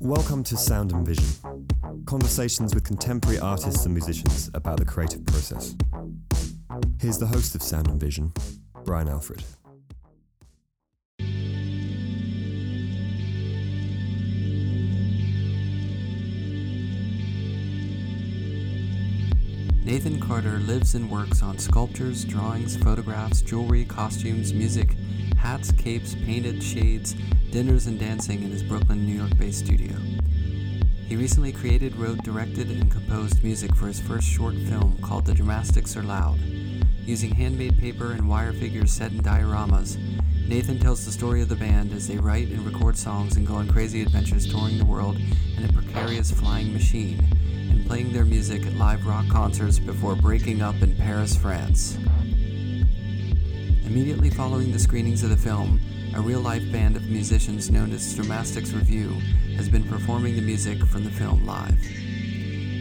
Welcome to Sound and Vision conversations with contemporary artists and musicians about the creative process. Here's the host of Sound and Vision, Brian Alfred. Nathan Carter lives and works on sculptures, drawings, photographs, jewelry, costumes, music, hats, capes, painted shades, dinners, and dancing in his Brooklyn, New York based studio. He recently created, wrote, directed, and composed music for his first short film called The Dramastics Are Loud. Using handmade paper and wire figures set in dioramas, Nathan tells the story of the band as they write and record songs and go on crazy adventures touring the world in a precarious flying machine and playing their music at live rock concerts before breaking up in Paris, France. Immediately following the screenings of the film, a real life band of musicians known as Dramastics Revue has been performing the music from the film live.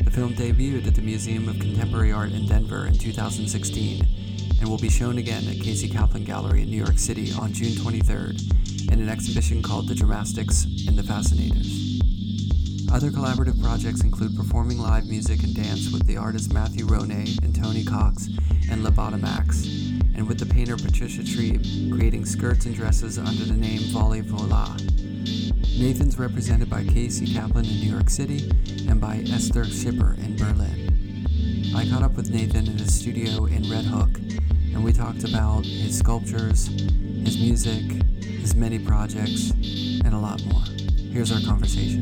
The film debuted at the Museum of Contemporary Art in Denver in 2016 and will be shown again at Casey Kaplan Gallery in New York City on June 23rd in an exhibition called The Dramastics and the Fascinators. Other collaborative projects include performing live music and dance with the artists Matthew Ronay and Tony Cox and LOBOTOMAXXX, and with the painter Patricia Treib, creating skirts and dresses under the name Volly Voila. Nathan's represented by Casey Kaplan in New York City and by Esther Schipper in Berlin. I caught up with Nathan in his studio in Red Hook, and we talked about his sculptures, his music, his many projects, and a lot more. Here's our conversation.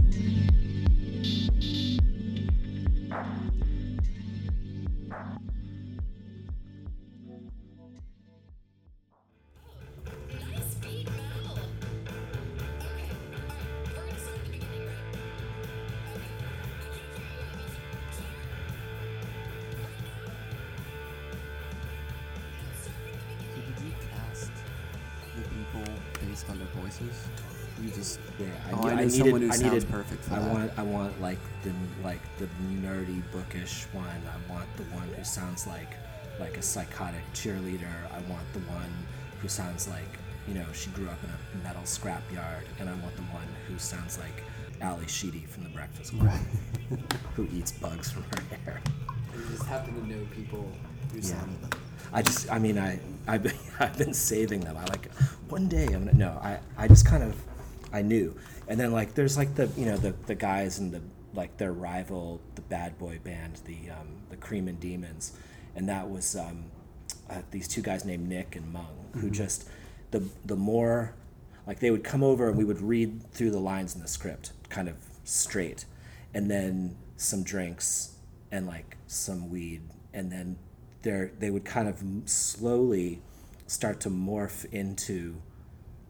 You just yeah. I, oh, need, I, I need needed, someone who I sounds needed, perfect for I that. want I want like the like the nerdy bookish one. I want the one who sounds like like a psychotic cheerleader. I want the one who sounds like you know she grew up in a metal scrapyard, and I want the one who sounds like Ally Sheedy from The Breakfast Club, Right. who eats bugs from her hair. you just happen to know people who Yeah. sound like I just, I mean, I, I've been, I've been saving them. I like, one day I'm gonna, no, I, I just kind of, I knew. And then like, there's like the, you know, the, the guys and the, like their rival, the bad boy band, the, um, the Cream and Demons. And that was, um, uh, these two guys named Nick and Mung, who just, the, the more, like they would come over and we would read through the lines in the script kind of straight and then some drinks and like some weed and then they they would kind of slowly start to morph into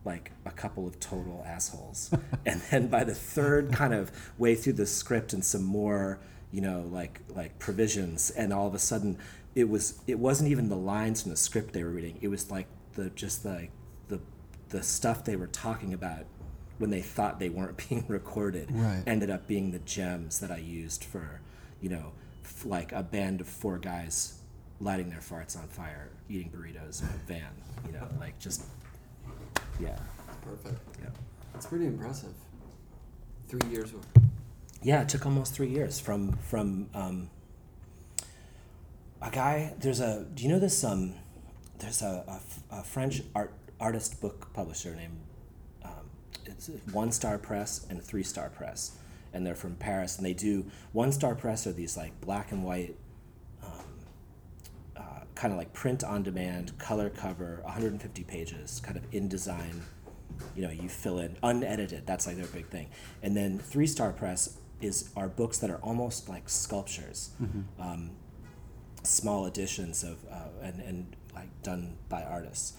like a couple of total assholes and then by the third kind of way through the script and some more you know like like provisions and all of a sudden it was it wasn't even the lines from the script they were reading it was like the just like the the stuff they were talking about when they thought they weren't being recorded Right. ended up being the gems that I used for, you know, f- like a band of four guys lighting their farts on fire, eating burritos in a van, you know, like just, yeah, perfect. yeah. That's pretty impressive. Three years worth. Yeah, it took almost three years from from um, a guy. There's a. Do you know this? Um, there's a a French art artist book publisher named um, it's One Star Press and Three Star Press, and they're from Paris. And they do One Star Press are these like black and white, kind of like print on demand, color cover, 150 pages, kind of in design you know you fill in unedited that's like their big thing. And then three star press is are books that are almost like sculptures um, small editions of uh, and, and like done by artists.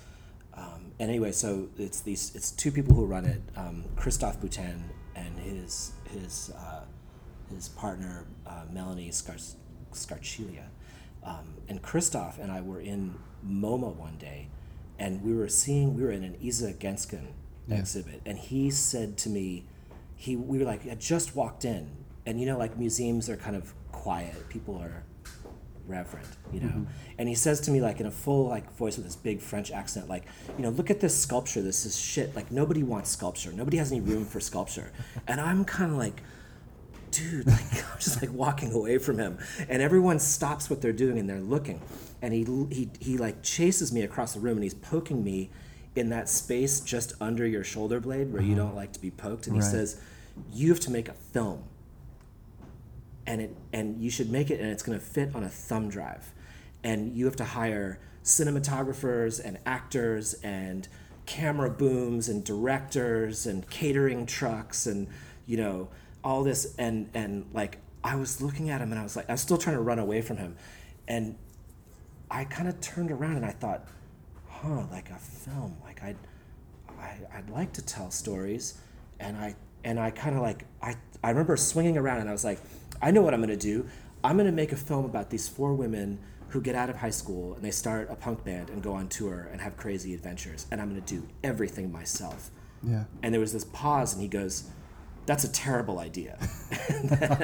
Um, and anyway so it's these it's two people who run it um, christophe boutin and his his uh, his partner uh, melanie Scar- Scarciglia um, and Christoph and i were in moma one day and we were seeing we were in an Isa Genzken Yeah. exhibit and he said to me he we were like I just walked in and you know like museums are kind of quiet people are reverent, you know. And he says to me like in a full like voice with this big French accent, like, you know, look at this sculpture. This is shit. Like nobody wants sculpture. Nobody has any room for sculpture. And I'm kind of like, dude, like I'm just like walking away from him, and everyone stops what they're doing and they're looking, and he he he like chases me across the room and he's poking me in that space just under your shoulder blade where you mm-hmm. don't like to be poked, and he says, you have to make a film. And it and you should make it and it's going to fit on a thumb drive. And you have to hire cinematographers and actors and camera booms and directors and catering trucks and you know all this and and like I was looking at him and I was like I was still trying to run away from him and I kind of turned around and I thought huh like a film like I'd I, I'd like to tell stories, and I and I kind of like I I remember swinging around and I was like, I know what I'm gonna do. I'm gonna make a film about these four women who get out of high school and they start a punk band and go on tour and have crazy adventures, and I'm gonna do everything myself. Yeah. And there was this pause, and he goes, "That's a terrible idea." and, then,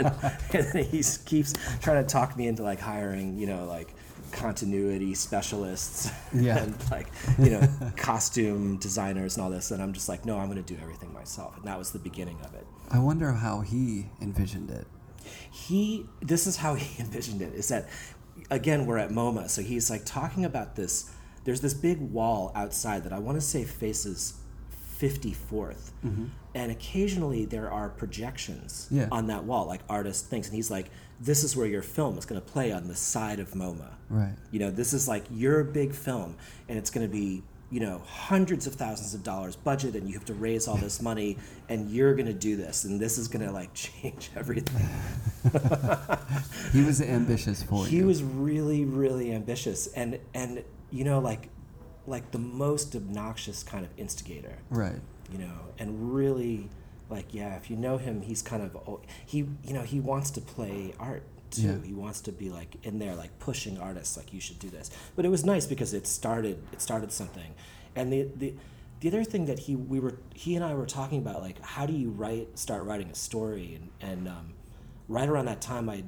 and then he keeps trying to talk me into like hiring, you know, like continuity specialists Yeah. and like you know costume designers and all this. And I'm just like, no, I'm going to do everything myself. And that was the beginning of it. I wonder how he envisioned it. he this is how he envisioned it is that again we're at moma so he's like talking about this there's this big wall outside that i want to say faces 54th mm-hmm. and occasionally there are projections Yeah. on that wall like artist thinks and he's like this is where your film is going to play on the side of moma Right. you know this is like your big film and it's going to be you know hundreds of thousands of dollars budget and you have to raise all this money and you're going to do this and this is going to like change everything He was ambitious for he you. was really really ambitious and and you know like like the most obnoxious kind of instigator. Right. you know and really like yeah if you know him he's kind of he you know he wants to play art too. Yeah. he wants to be like in there like pushing artists like you should do this. But it was nice because it started it started something. And the the the other thing that he we were he and I were talking about like how do you write start writing a story? And and um, right around that time I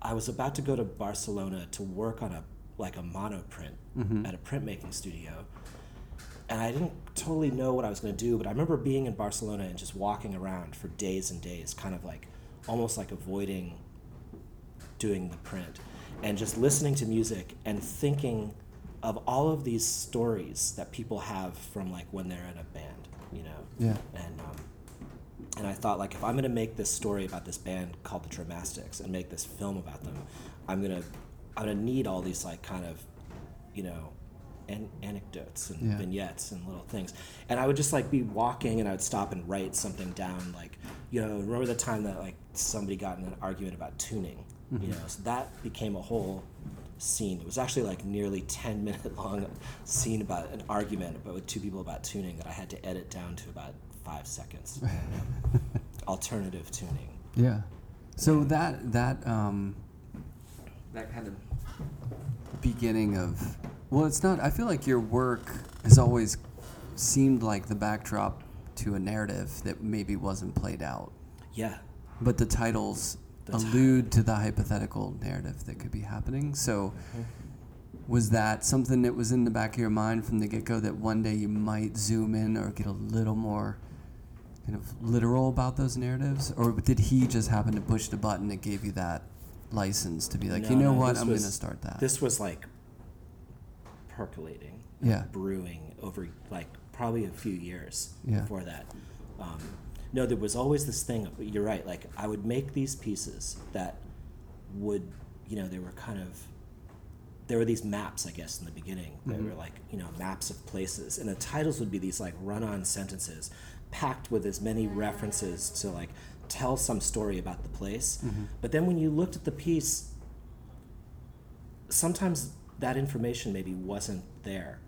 I was about to go to Barcelona to work on a like a monoprint at a printmaking studio and I didn't totally know what I was going to do, but I remember being in Barcelona and just walking around for days and days, kind of like almost like avoiding doing the print and just listening to music and thinking of all of these stories that people have from like when they're in a band, you know? Yeah. And, um, and I thought like if I'm gonna make this story about this band called the Dramastics and make this film about them, I'm gonna I'm gonna need all these like kind of, you know, an- anecdotes and Yeah. vignettes and little things. And I would just like be walking and I would stop and write something down like, you know, remember the time that like somebody got in an argument about tuning, Mm-hmm. you know, so that became a whole scene. It was actually like nearly 10 minute long scene about an argument about with two people about tuning that I had to edit down to about five seconds. Alternative tuning. Yeah. So that that um that kind of beginning of well, it's not. I feel like your work has always seemed like the backdrop to a narrative that maybe wasn't played out, Yeah. but the titles The allude to the hypothetical narrative that could be happening. So. Mm-hmm. Was that something that was in the back of your mind from the get go that one day you might zoom in or get a little more kind of literal about those narratives? Or did he just happen to push the button that gave you that license to be like, No, you know no, what, I'm going to start that? This was like percolating, Yeah. brewing over like probably a few years Yeah. before that. Um, no, there was always this thing. of- You're right. Like I would make these pieces that would, you know, they were kind of. There were these maps, I guess, in the beginning. They Mm-hmm. were like, you know, maps of places, and the titles would be these like run-on sentences, packed with as many references to like tell some story about the place. Mm-hmm. But then when you looked at the piece, sometimes that information maybe wasn't there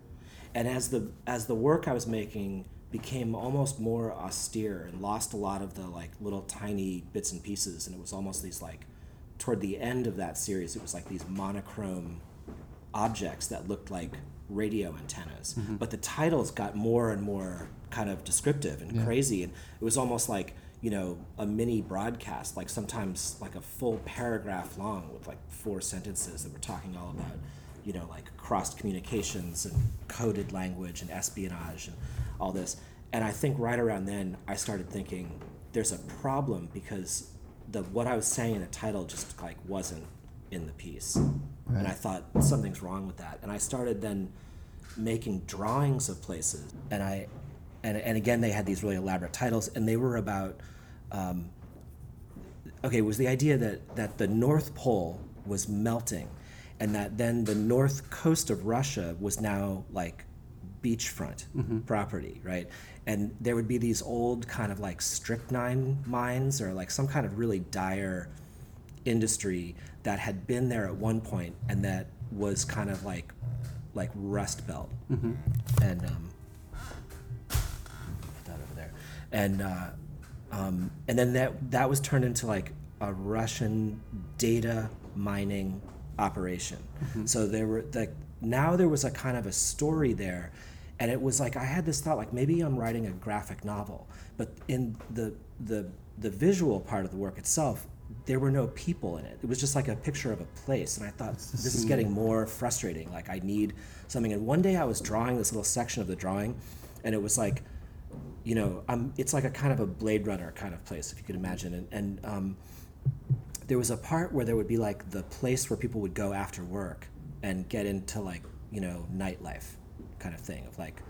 and as the as the work i was making became almost more austere and lost a lot of the like little tiny bits and pieces and it was almost these like toward the end of that series it was like these monochrome objects that looked like radio antennas but the titles got more and more kind of descriptive and Yeah. crazy and it was almost like you know, a mini broadcast, like sometimes like a full paragraph long with like four sentences that we're talking all about, you know, like cross communications and coded language and espionage and all this. And I think right around then I started thinking there's a problem because the what I was saying in the title just like wasn't in the piece. And I thought something's wrong with that. And I started then making drawings of places. And I and, and again they had these really elaborate titles and they were about um, okay it was the idea that that the north pole was melting and that then the north coast of russia was now like beachfront property right? And there would be these old kind of like strychnine mines or like some kind of really dire industry that had been there at one point and that was kind of like like rust belt. And um, put that over there, and uh, um, and then that that was turned into like a Russian data mining operation. So there were like now there was a kind of a story there, and it was like I had this thought like maybe I'm writing a graphic novel, but in the the the visual part of the work itself. There were no people in it. It was just like a picture of a place, and I thought this is getting more frustrating. Like I need something. And one day I was drawing this little section of the drawing, and it was like you know, um, it's like a kind of a Blade Runner kind of place, if you could imagine. And, and um, there was a part where there would be like the place where people would go after work and get into like, you know, nightlife kind of thing of like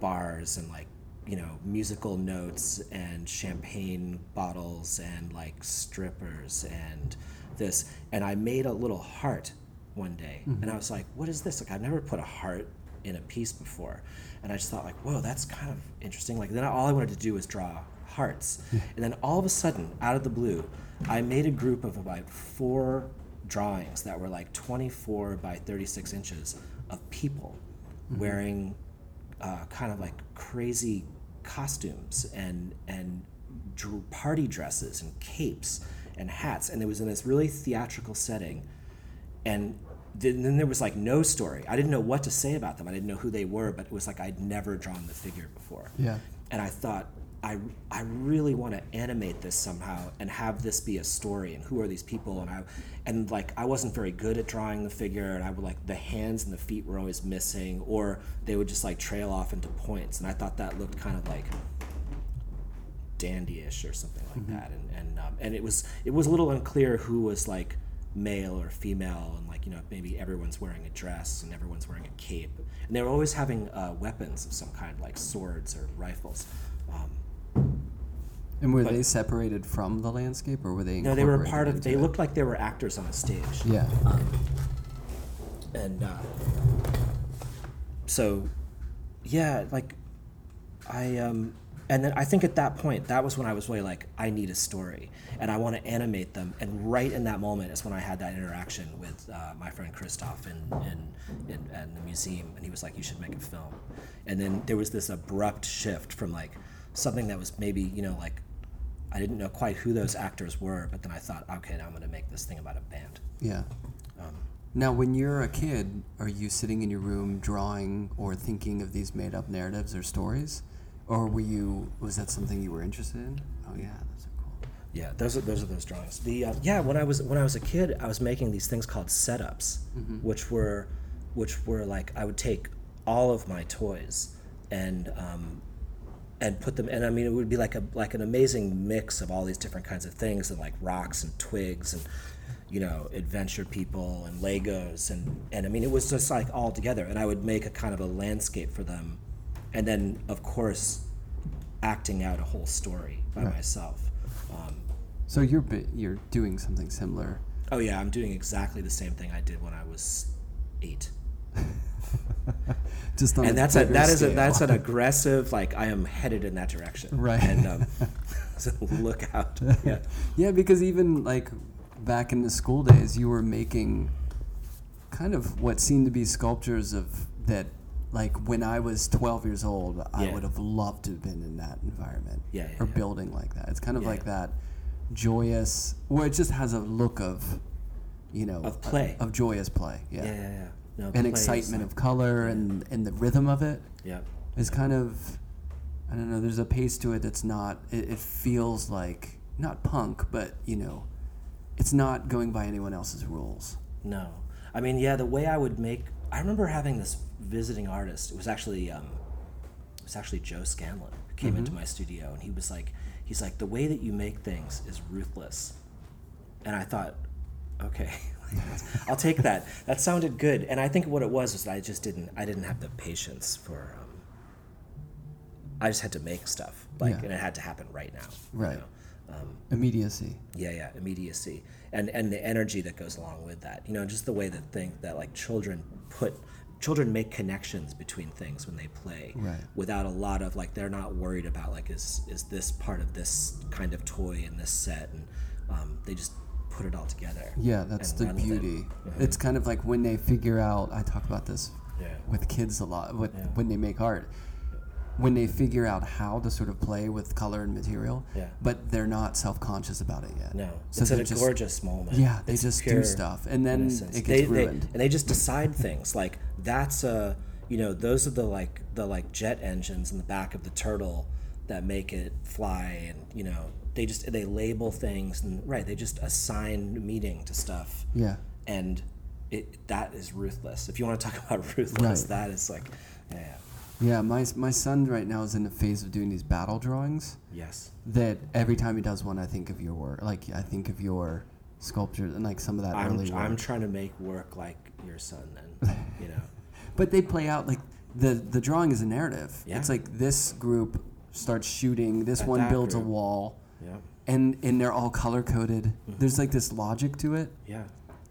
bars and like, you know, musical notes and champagne bottles and like strippers and this. And I made a little heart one day and I was like, what is this? Like, I've never put a heart in a piece before. And I just thought like, whoa, that's kind of interesting. Like then all I wanted to do was draw hearts. And then all of a sudden, out of the blue, I made a group of about four drawings that were like 24 by 36 inches of people wearing uh, kind of like crazy costumes and and party dresses and capes and hats. And it was in this really theatrical setting and then, there was like no story. I didn't know what to say about them. I didn't know who they were, but it was like I'd never drawn the figure before. Yeah. And I thought, I, I really want to animate this somehow and have this be a story. And who are these people? And I, and like I wasn't very good at drawing the figure, and I would like the hands and the feet were always missing, or they would just like trail off into points. And I thought that looked kind of like dandyish or something like that. And and um, and it was it was a little unclear who was like male or female, and like you know maybe everyone's wearing a dress and everyone's wearing a cape, and they were always having uh, weapons of some kind, like swords or rifles. Um, And were But- they separated from the landscape, or were they? no, they were part of. They it? looked like they were actors on a stage. Yeah. and uh, so yeah like i um and then i think at that point that was when i was really like i need a story. And i want to animate them. And right in that moment is when i had that interaction with uh, my friend christoph in, in, in, in the museum. And he was like you should make a film. And then there was this abrupt shift from like something that was maybe you know like i didn't know quite who those actors were but then i thought okay now i'm going to make this thing about a band. Yeah. Um, Now, when you're a kid, are you sitting in your room drawing or thinking of these made-up narratives or stories, or were you? Was that something you were interested in? Oh yeah, that's cool. Yeah, those are those are those drawings. The uh, yeah, when I was when I was a kid, I was making these things called setups, which were which were like I would take all of my toys and um, and put them and I mean it would be like a like an amazing mix of all these different kinds of things and like rocks and twigs and you know adventure people and Legos and and I mean it was just like all together and I would make a kind of a landscape for them and then of course acting out a whole story by myself. Um, So you're you're doing something similar. Oh yeah, I'm doing exactly the same thing I did when I was eight, Just and that's a that is a that's an aggressive like I am headed in that direction. Right. and um, so look out. Yeah, Yeah, because even like back in the school days, you were making kind of what seemed to be sculptures of that. Like when I was 12 years old, I Yeah. would have loved to have been in that environment Yeah, yeah, or yeah. building like that. It's kind of Yeah. like that joyous, where it just has a look of, you know, Of play. of joyous play. Yeah, yeah, yeah. yeah. No, and is excitement like- of color and and the rhythm of it yeah. is kind of I don't know. There's a pace to it that's not. It, it feels like not punk, but you know, it's not going by anyone else's rules. No, I mean, yeah, the way I would make. I remember having this visiting artist. It was actually, um, it was actually Joe Scanlan who came into my studio, and he was like, he's like, the way that you make things is ruthless, and I thought, okay, I'll take that. That sounded good, and I think what it was was that I just didn't, I didn't have the patience for. Um, I just had to make stuff like, Yeah. and it had to happen right now. you Right. know? Um, Immediacy. yeah yeah immediacy and and the energy that goes along with that you know just the way that think that like children put children make connections between things when they play Right. without a lot of like they're not worried about like is is this part of this kind of toy in this set and um, they just put it all together Yeah, that's the run with it. beauty. It's kind of like when they figure out. I talk about this Yeah. with kids a lot. With Yeah. when they make art, when they figure out how to sort of play with color and material. Yeah. But they're not self-conscious about it yet. no So it's a just gorgeous moment yeah, they It's just do stuff, and then innocence. it they, gets they- ruined. and they just decide things like that's a you know those are the like the like jet engines in the back of the turtle that make it fly and you know they just they label things and right they just assign meaning to stuff yeah. and it that is ruthless if you want to talk about ruthless Right. that is like yeah Yeah, my my son right now is in the phase of doing these battle drawings. yes That every time he does one, I think of your work. Like I think of your sculpture and like some of that I'm, early work. I'm trying to make work like your son then you know But they play out like the the drawing is a narrative. Yeah. It's like this group starts shooting, this At one builds group. a wall, yeah and and they're all color coded. Mm-hmm. There's like this logic to it, yeah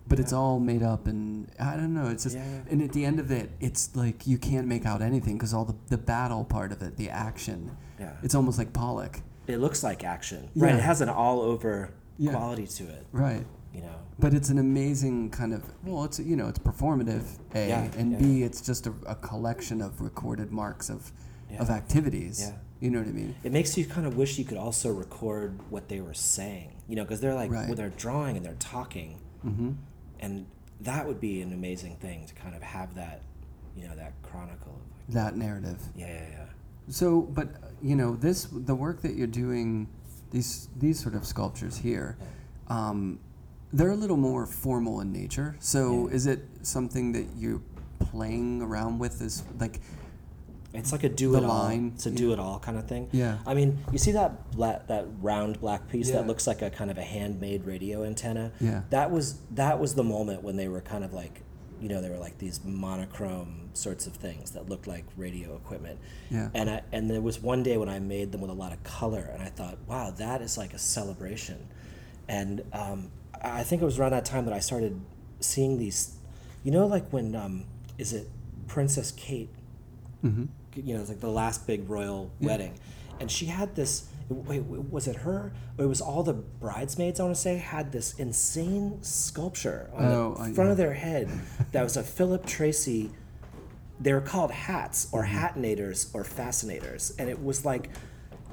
but it's all made up and I don't know. It's just Yeah, yeah. and at the end of it, it's like you can't make out anything because all the the battle part of it, the action, yeah it's almost like Pollock, it looks like action right it has an all over Yeah. quality to it right? you know But it's an amazing kind of well, it's you know it's performative a Yeah, and yeah. b it's just a, a collection of recorded marks of of activities. Yeah. You know what I mean? it makes you kind of wish you could also record what they were saying you know because they're like Right. when they're drawing and they're talking Mm-hmm. And that would be an amazing thing to kind of have that you know that chronicle of like That narrative. yeah yeah yeah So, but you know, this the work that you're doing, these these sort of sculptures here, um, they're a little more formal in nature. So, Yeah. is it something that you're playing around with? Is like, It's like a do it all. It's a yeah. do it all kind of thing. Yeah. I mean, you see that black, that round black piece Yeah. that looks like a kind of a handmade radio antenna. Yeah. That was that was the moment when they were kind of like, you know, they were like these monochrome sorts of things that looked like radio equipment. Yeah. And I and there was one day when I made them with a lot of color, and I thought, wow, that is like a celebration. And um, I I think it was around that time that I started seeing these, you know, like when um, is it Princess Kate? mm-hmm. You know, it's like the last big royal wedding, and she had this. Wait, was it her? Or it was all the bridesmaids. I want to say had this insane sculpture on Oh, the I- front of their head that was a Philip Treacy. They were called hats or Mm-hmm. hatnators or fascinators, and it was like,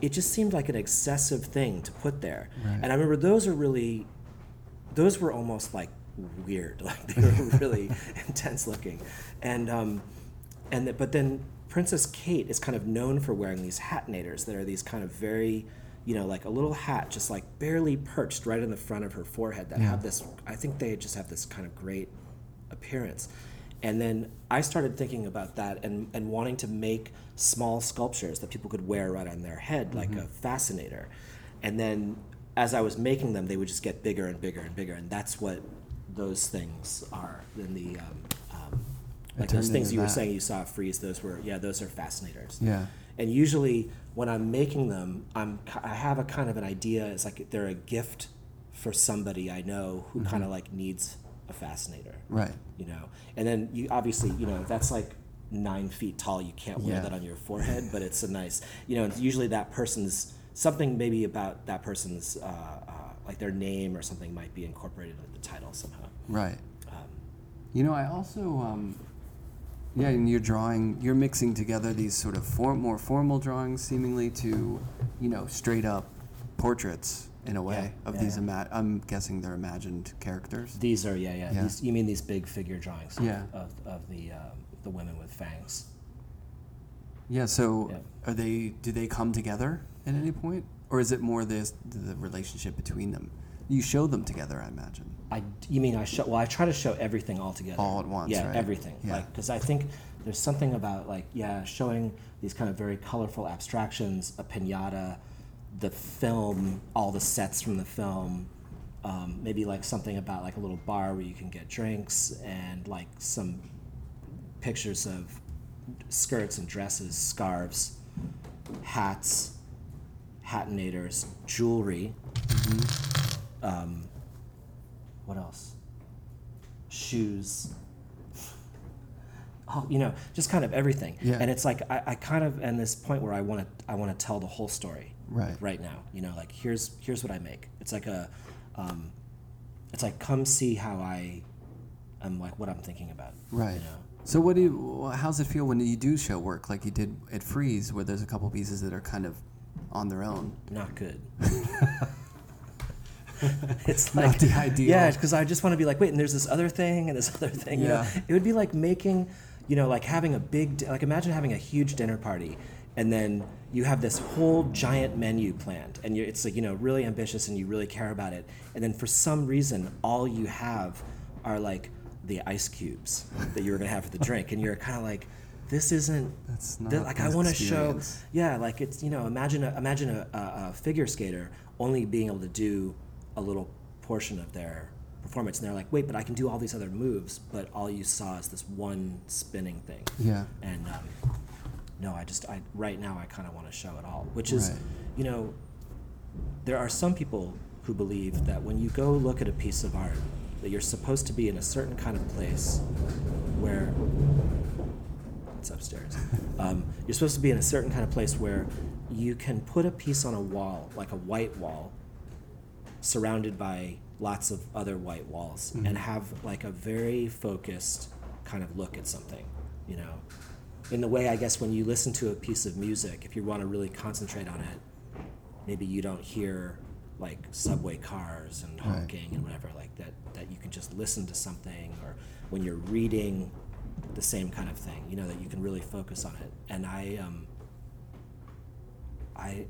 it just seemed like an excessive thing to put there. Right. And I remember those are really, those were almost like weird, like they were really intense looking, and um, and the, but then Princess Kate is kind of known for wearing these hatnators that are these kind of very, you know, like a little hat just like barely perched right in the front of her forehead that Yeah. have this. I think they just have this kind of great appearance. And then I started thinking about that and, and wanting to make small sculptures that people could wear right on their head, like a fascinator. And then as I was making them, they would just get bigger and bigger and bigger. And that's what those things are. Then the, um, like those things you were saying you saw Frieze, those were, yeah, those are fascinators. Yeah. And usually when I'm making them, I'm, I have a kind of an idea. It's like they're a gift for somebody I know who kind of like needs a fascinator Right. you know and then you obviously you know that's like nine feet tall you can't wear Yeah. that on your forehead but it's a nice you know it's usually that person's something maybe about that person's uh, uh, like their name or something might be incorporated into the title somehow Right. um, You know, I also, um, yeah, and you're drawing, you're mixing together these sort of form, more formal drawings, seemingly to, you know, straight up portraits in a way Yeah, of yeah, these. yeah. Ima- I'm guessing they're imagined characters. these are yeah yeah, Yeah. These, you mean these big figure drawings of, Yeah. of, of the um, the women with fangs Yeah. So are they? Do they come together at any point, or is it more this the relationship between them? You show them together, I imagine. I, you mean I show? Well, I try to show everything all together. All at once, Yeah, right? everything. Yeah. Like, because I think there's something about like, yeah, showing these kind of very colorful abstractions, a pinata, the film, all the sets from the film. Um, maybe like something about like a little bar where you can get drinks and like some pictures of skirts and dresses, scarves, hats, hatinators, jewelry. Um, what else? Shoes. Oh, you know, just kind of everything. Yeah. And it's like I, I kind of am this point where I want to I want to tell the whole story. Right. Right now, you know, like here's here's what I make. It's like a, um, it's like come see how I, am like what I'm thinking about. Right. You know. So what do you? How's it feel when you do show work like you did at Frieze, where there's a couple pieces that are kind of on their own? not good. it's Not like the ideal. Yeah, because I just want to be like, wait, and there's this other thing and this other thing. You know? Yeah. It would be like making, you know, like having a big, like imagine having a huge dinner party, and then you have this whole giant menu planned, and you're, it's like you know really ambitious and you really care about it, and then for some reason all you have are like the ice cubes that you were gonna have for the drink, and you're kind of like. This isn't. That's th- not like I want to show. Yeah, like it's you know imagine a, imagine a, a figure skater only being able to do a little portion of their performance, and they're like, wait, but I can do all these other moves, but all you saw is this one spinning thing. Yeah. And um, no, I just I right now I kind of want to show it all, which is, Right. you know, there are some people who believe that when you go look at a piece of art, that you're supposed to be in a certain kind of place where it's upstairs. Um, you're supposed to be in a certain kind of place where you can put a piece on a wall, like a white wall, surrounded by lots of other white walls, and have like a very focused kind of look at something, you know. In the way, I guess, when you listen to a piece of music, if you want to really concentrate on it, maybe you don't hear like subway cars and Right. honking and whatever like that that you can just listen to something or when you're reading the same kind of thing you know that you can really focus on it and i um i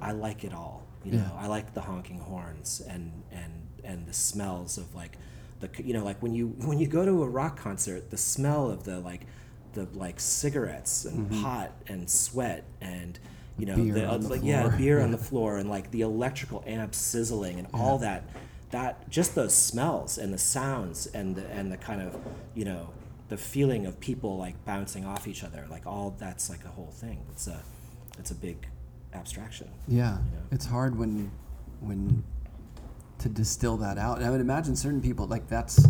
i like it all you know Yeah. i like the honking horns and and and the smells of like the you know like when you when you go to a rock concert the smell of the like the like cigarettes and pot and sweat and you know Mm-hmm. Beer the, on the like yeah beer on the floor and like the electrical amps sizzling and all that that just those smells and the sounds and the and the kind of you know the feeling of people like bouncing off each other like all that's like a whole thing it's a it's a big abstraction Yeah, know? it's hard when when to distill that out. And I would imagine certain people like that's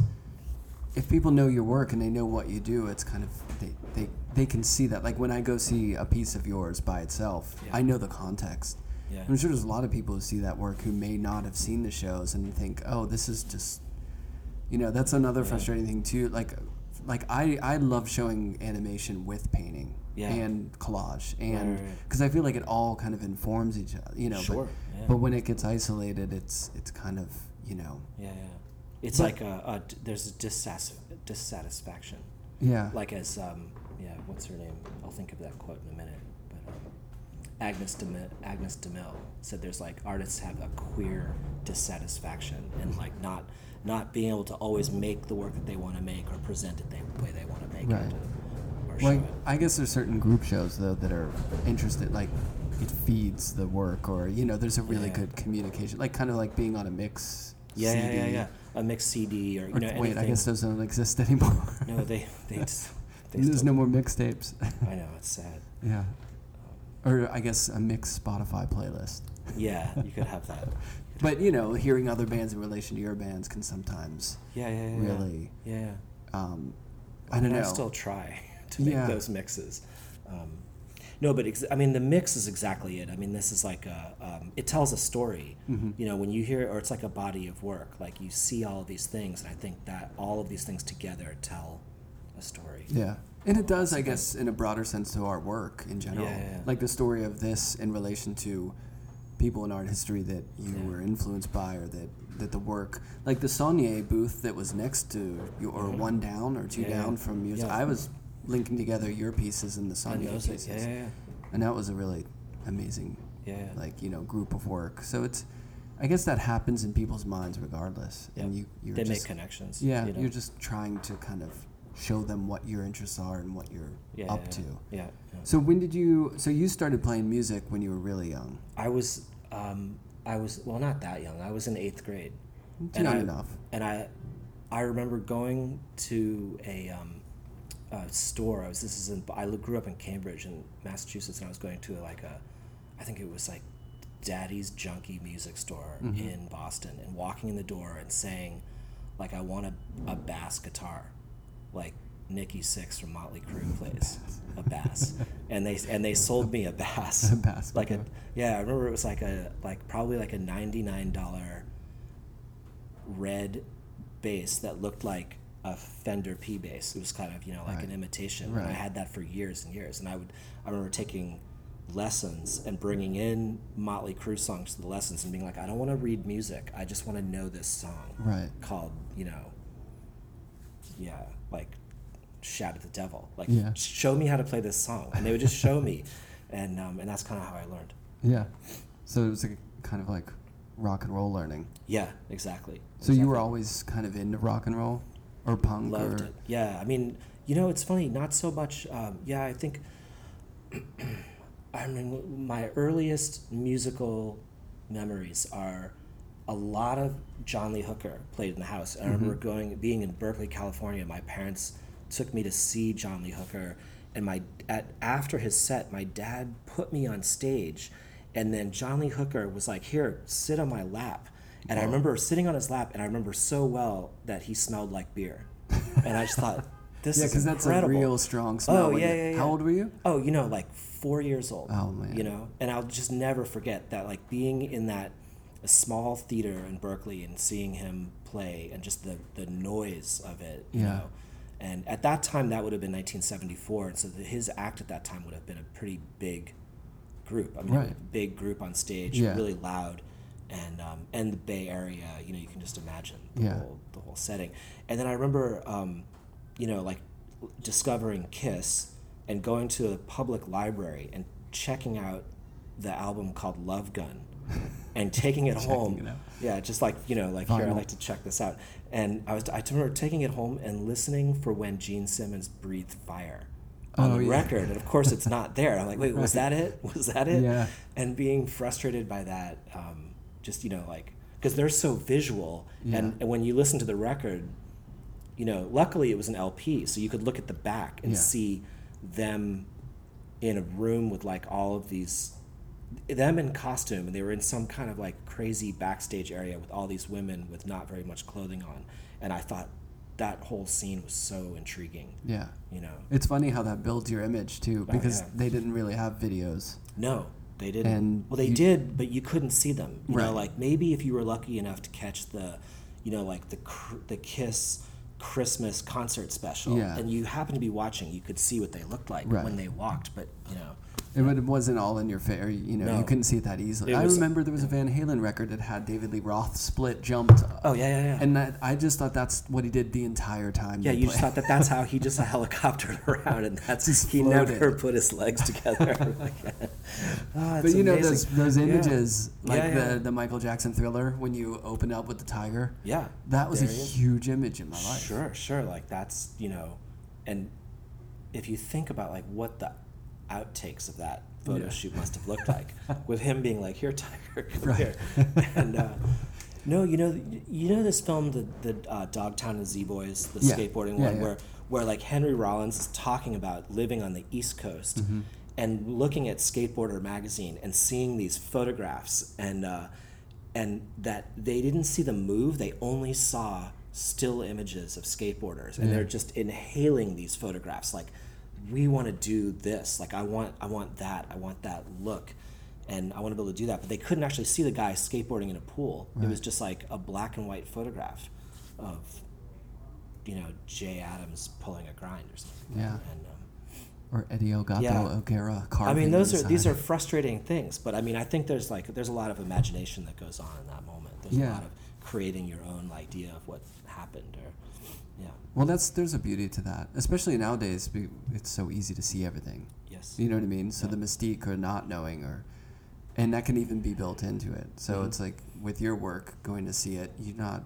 if people know your work and they know what you do, it's kind of they they, they can see that. Like when I go see a piece of yours by itself, Yeah. I know the context. Yeah. I'm sure there's a lot of people who see that work who may not have seen the shows and think, oh, this is just, you know, that's another Yeah. frustrating thing too. Like, like I I love showing animation with painting Yeah. and collage and right, right. because I feel like it all kind of informs each other, you know. but- Sure, yeah. But, when it gets isolated, it's it's kind of you know. yeah yeah it's But- like a, a there's a dissatis- dissatisfaction Yeah. like as um, yeah what's her name i'll think of that quote in a minute but um, agnes DeMille, agnes DeMille said there's like artists have a queer dissatisfaction and like not not being able to always make the work that they want to make or present it the way they want to make Right. it or Well, I guess there's certain group shows though that are interested, like it feeds the work, or you know, there's a really Yeah. good communication, like kind of like being on a mix. yeah, yeah CD. yeah yeah a mixed cd or you know wait, anything. I guess those don't exist anymore. no they they, just, they there's still, no more mixtapes. i know it's sad yeah. Or I guess a mixed Spotify playlist. yeah you could have that But you know, hearing other bands in relation to your bands can sometimes yeah yeah yeah really. yeah, yeah. Um, I don't know. I still try to make Yeah. those mixes. Um, no, but ex- I mean, the mix is exactly it. I mean, this is like a, um, it tells a story. Mm-hmm. You know, when you hear, or it's like a body of work. Like you see all of these things, and I think that all of these things together tell a story. Yeah. And it does, I guess, in a broader sense to our work in general. Yeah, yeah. Like the story of this in relation to people in art history that you Yeah. were influenced by or that, that the work, like the Saunier booth that was next to you, or one down or two down from music. Yeah. I was linking together your pieces and the And Sonia pieces. yeah, yeah, yeah. And that was a really amazing, Yeah, like you know, group of work. So it's, I guess that happens in people's minds regardless, and you you're they just, make connections. Yeah, you know? you're just trying to kind of show them what your interests are and what you're yeah, up yeah, to. Yeah, yeah. So when did you? So you started playing music when you were really young. I was, um, I was well, not that young. I was in eighth grade. It's And young I- enough. And I, I remember going to a, um, a store. I was this is in I grew up in Cambridge in Massachusetts, and I was going to like a, I think it was like, Daddy's Junky Music Store Mm-hmm. in Boston, and walking in the door and saying, like I want a, a bass guitar, like Nikki Sixx from Motley Crue plays a bass, and they and they sold me a bass, A bass like a yeah. I remember it was like a like probably like a ninety nine dollar red bass that looked like a Fender P bass. It was kind of you know like Right. an imitation. And I had that for years and years, and I would I remember taking lessons and bringing in Motley Crue songs to the lessons and being like, I don't want to read music. I just want to know this song Right. called you know yeah like shout at the devil like Yeah. show me how to play this song and they would just show me and um, and that's kind of how I learned. Yeah. So it was like kind of like rock and roll learning. Yeah, exactly. So you were always kind of into rock and roll, or punk, loved or it. Yeah, I mean, you know, it's funny. Not so much. Um, yeah, I think. I mean, my earliest musical memories are a lot of John Lee Hooker played in the house. I remember going, being in Berkeley, California. My parents took me to see John Lee Hooker, and my at after his set, my dad put me on stage, and then John Lee Hooker was like, "Here, sit on my lap." And I remember sitting on his lap, and I remember so well that he smelled like beer, and I just thought, "This yeah, is because that's a real strong oh, smell. Oh yeah, yeah, yeah. How old were you? Oh, you know, like four years old. Oh, man. You know, and I'll just never forget that, like being in that a small theater in Berkeley and seeing him play, and just the the noise of it. You Yeah. know, and at that time, that would have been 1974, and so the, his act at that time would have been a pretty big group. I mean, Right. a big group on stage, Yeah. really loud, and um, and the Bay Area. You know, you can just imagine the Yeah. whole the whole setting. And then I remember, um, you know, like discovering Kiss and going to a public library and checking out the album called Love Gun and taking it home. it. Yeah, just like you know, like here I like to check this out. And I was I remember taking it home and listening for when Gene Simmons breathed fire on Oh, the yeah. record, and of course it's not there. I'm like, wait, was that it? Was that it? Yeah. And being frustrated by that, um, just you know, like because they're so visual, and, and when you listen to the record, you know, luckily it was an LP, so you could look at the back and Yeah. see them in a room with like all of these them in costume and they were in some kind of like crazy backstage area with all these women with not very much clothing on and i thought that whole scene was so intriguing Yeah. you know It's funny how that builds your image too, oh, because Oh, yeah. they didn't really have videos. no they didn't And well they you- did but you couldn't see them you know like maybe if you were lucky enough to catch the you know like the the kiss christmas concert special Yeah. and you happened to be watching you could see what they looked like Right. when they walked but you know It wa- wasn't all in your face. You know, No. you couldn't see it that easily. It I was- remember there was a Van Halen record that had David Lee Roth split jumped. oh yeah yeah yeah And that, I just thought that's what he did the entire time. Yeah, you just thought that that's how he just helicoptered around, and that's Just he floated. never put his legs together. oh, But you know those those Yeah. images, like Yeah, yeah. the the Michael Jackson Thriller, when you open up with the tiger. Yeah, That was a there he is. huge image in my life. Sure, sure. Like that's you know, and if you think about like what the outtakes of that photo Yeah. shoot must have looked like, with him being like, "Here, Tiger, come Right. here," and uh, no, you know, you know this film, the the uh, Dogtown and Z Boys, the Yeah. skateboarding Yeah, one, where where like Henry Rollins is talking about living on the East Coast Mm-hmm. and looking at Skateboarder magazine and seeing these photographs and uh, and that they didn't see the move; they only saw still images of skateboarders, and Yeah. they're just inhaling these photographs like we want to do this like i want i want that i want that look and i want to be able to do that but they couldn't actually see the guy skateboarding in a pool it was just like a black and white photograph of you know jay adams pulling a grind or something Yeah. and um, Or Eddie Ogato Yeah. O'Gara I mean, those are these are frustrating things, but I mean, I think there's like there's a lot of imagination that goes on in that moment. There's a Yeah. lot of creating your own idea of what happened or Well, that's there's a beauty to that, especially nowadays. It's so easy to see everything. yes You know what I mean? So Yeah. the mystique or not knowing, or and that can even be built into it. So Mhm. it's like with your work, going to see it, you're not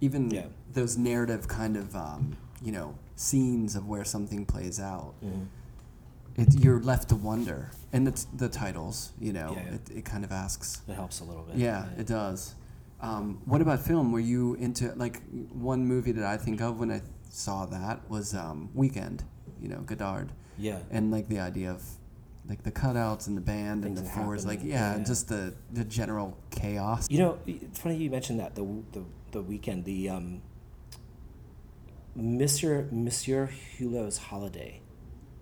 even Yeah. those narrative kind of um, you know scenes of where something plays out. Mhm. It, you're left to wonder, and it's the titles. You know, yeah. It, it kind of asks. it helps a little bit Yeah, it does. Um, what about film? Were you into like one movie that I think of when I saw that was um, Weekend? You know, Godard, yeah and like the idea of like the cutouts and the band Things and the fours, like yeah, yeah. just the the general chaos. You know, it's funny you mentioned that the the, the weekend, the um, Monsieur Monsieur Hulot's holiday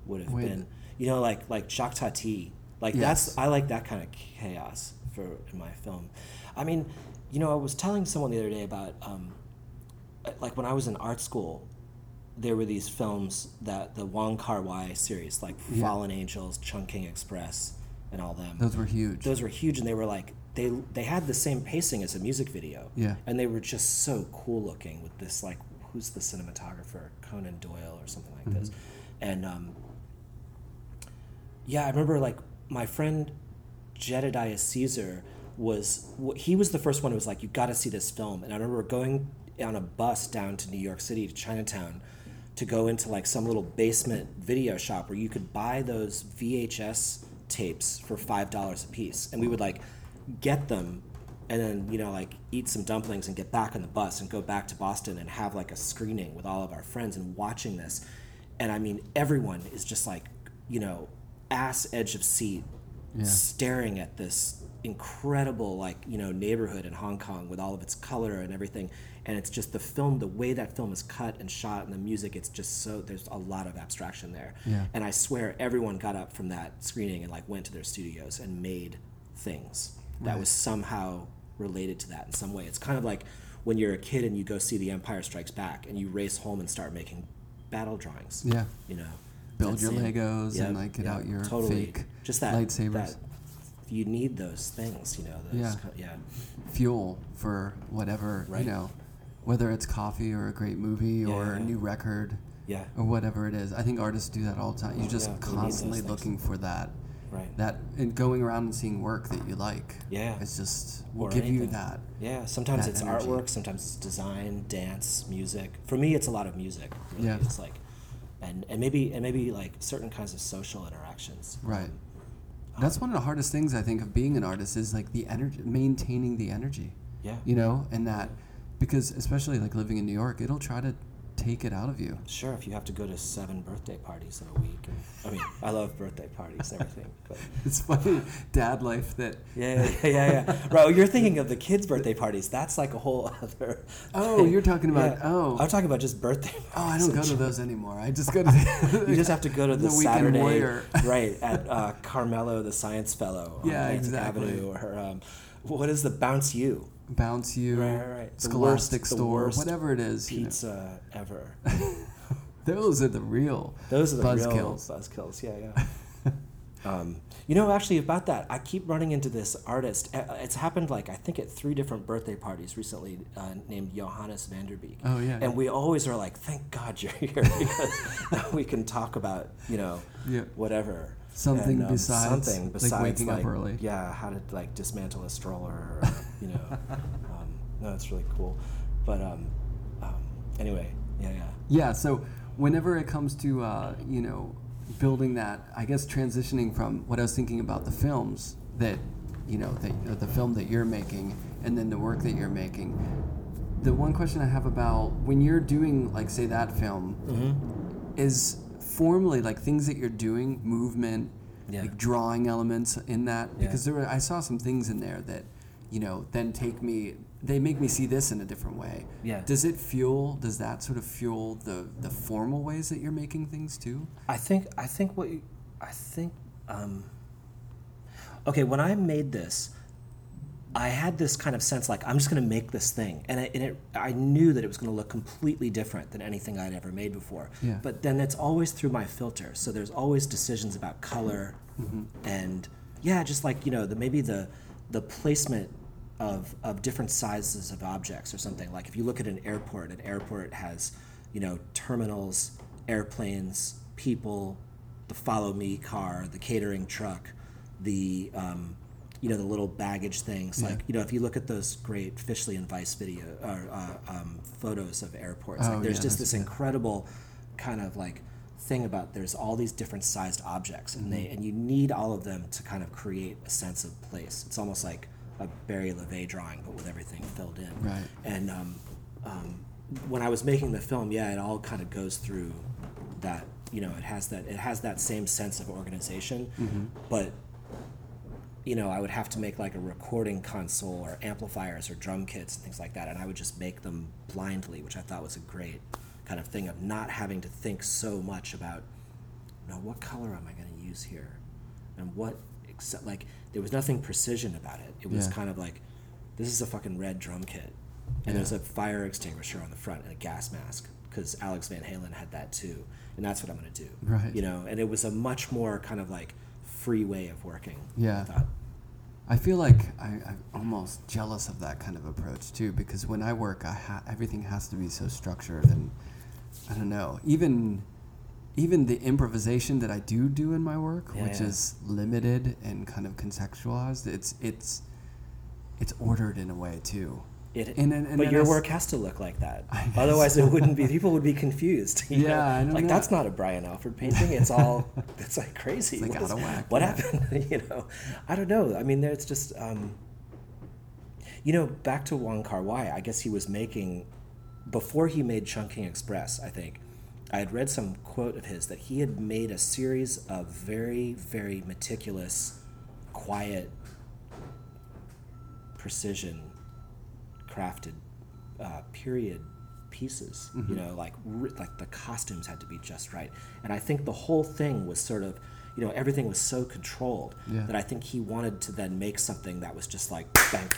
would have Wait. been, you know, like like Jacques Tati, like Yes. that's I like that kind of chaos for in my film. I mean, you know, I was telling someone the other day about um, like when I was in art school, there were these films that the Wong Kar Wai series, like Yeah. Fallen Angels, Chungking Express, and all them Those were huge. those were huge and they were like they they had the same pacing as a music video Yeah. and they were just so cool looking with this like who's the cinematographer conan doyle or something like this and um, yeah i remember like my friend jedediah caesar was he was the first one who was like you got to see this film. And i remember going on a bus down to new york city to chinatown to go into like some little basement video shop where you could buy those vhs tapes for five dollars a piece. And we would like get them and then you know like eat some dumplings and get back on the bus and go back to boston and have like a screening with all of our friends and watching this. And i mean everyone is just like you know ass edge of seat Yeah. staring at this incredible like you know neighborhood in hong kong with all of its color and everything and it's just the film the way that film is cut and shot and the music it's just so there's a lot of abstraction there Yeah. and i swear everyone got up from that screening and like went to their studios and made things that Right. was somehow related to that in some way it's kind of like when you're a kid and you go see the empire strikes back and you race home and start making battle drawings yeah. you know Build that your Legos and like get yep, out your totally. fake just that lightsabers. that you need those things you know those Yeah. kind- yeah fuel for whatever Right. you know, whether it's coffee or a great movie or a new record yeah or whatever it is. I think artists do that all the time. You're just Yeah, we need those constantly looking for that right that and going around and seeing work that you like. Yeah. It's just will Or give you that. yeah sometimes that it's energy. artwork sometimes it's design dance music for me it's a lot of music really. Yeah. it's like and and maybe and maybe like certain kinds of social interactions Right. Um, That's one of the hardest things I think of being an artist is like the energy maintaining the energy. yeah You know, and that because especially like living in New York, it'll try to take it out of you. sure if you have to go to seven birthday parties in a week and, i mean i love birthday parties and everything but It's funny, dad life that yeah yeah yeah yeah right you're thinking of the kids birthday parties that's like a whole other Oh, thing. you're talking about- Yeah. oh. i'm talking about just birthday Oh, I don't go to those anymore. I just go to the, You just have to go to the, the weekend Saturday, warrior. right at uh, Carmelo, the Science Fellow, on Yeah, Atlantic exactly. Avenue, or um, what is the Bounce You Bounce you, Right, right, right. Scholastic store, whatever it is. you know. pizza ever? Those are the real. Those are the Buzz real kills. buzzkills. Yeah, yeah. um, you know, actually, about that, I keep running into this artist. Uh, It's happened like I think at three different birthday parties recently, uh, named Johannes VanDerBeek. Oh, yeah, And yeah. we always are like, "Thank God you're here," because we can talk about you know Yeah. whatever. Something And, um, besides, something like, besides waking up early. Yeah, how to like dismantle a stroller, or, you know. um, no, it's really cool. But um, um, anyway, yeah, yeah. Yeah. So whenever it comes to uh, you know building that, I guess transitioning from what I was thinking about the films that you know that uh, the film that you're making and then the work that you're making. The one question I have about when you're doing like say that film Mm-hmm. is formally like things that you're doing, movement, Yeah. like drawing elements in that Yeah. because there were I saw some things in there that you know then take me they make me see this in a different way. Yeah. Does it fuel? Does that sort of fuel the the formal ways that you're making things too? I think I think what you, I think um, okay when I made this I had this kind of sense like I'm just going to make this thing and, I, and it, I knew that it was going to look completely different than anything I'd ever made before Yeah. but then it's always through my filter so there's always decisions about color Mm-hmm. and yeah just like you know the maybe the the placement of of different sizes of objects or something. Like if you look at an airport, an airport has, you know, terminals, airplanes, people, the follow me car, the catering truck, the um, you know the little baggage things. Like you know if you look at those great Fischli and Weiss video or uh, um, photos of airports, Oh, like there's yeah, just this good. incredible kind of like thing about there's all these different sized objects and Mm-hmm. they and you need all of them to kind of create a sense of place. It's almost like a Barry Le Va drawing, but with everything filled in. Right. And um, um, when I was making the film, yeah, it all kind of goes through that. You know, it has that it has that same sense of organization, Mm-hmm. but you know, I would have to make like a recording console or amplifiers or drum kits and things like that, and I would just make them blindly, which I thought was a great kind of thing of not having to think so much about, you know, what color am I going to use here, and what except like there was nothing precision about it. It was Yeah. kind of like, this is a fucking red drum kit, and there's a fire extinguisher on the front and a gas mask because Alex Van Halen had that too, and that's what I'm going to do. Right. You know, and it was a much more kind of like free way of working. Yeah. I. I feel like I, I'm almost jealous of that kind of approach too, because when I work, I ha- everything has to be so structured, and I don't know, even even the improvisation that I do do in my work, Yeah, which yeah. is limited and kind of contextualized, it's it's it's ordered in a way too. It, And and but your work has to look like that. Otherwise, it wouldn't be. People would be confused. you Yeah, know? I don't like know. that's not a Brian Alfred painting. It's all. It's like crazy. It's like What out is- of whack, What happened? you know, I don't know. I mean, there's just. Um, you know, back to Wong Kar Wai. I guess he was making before he made Chungking Express. I think I had read some quote of his that he had made a series of very, very meticulous, quiet, precision crafted uh, period pieces. Mm-hmm. You know, like like the costumes had to be just right, and I think the whole thing was sort of, you know, everything was so controlled Yeah. that I think he wanted to then make something that was just like bang,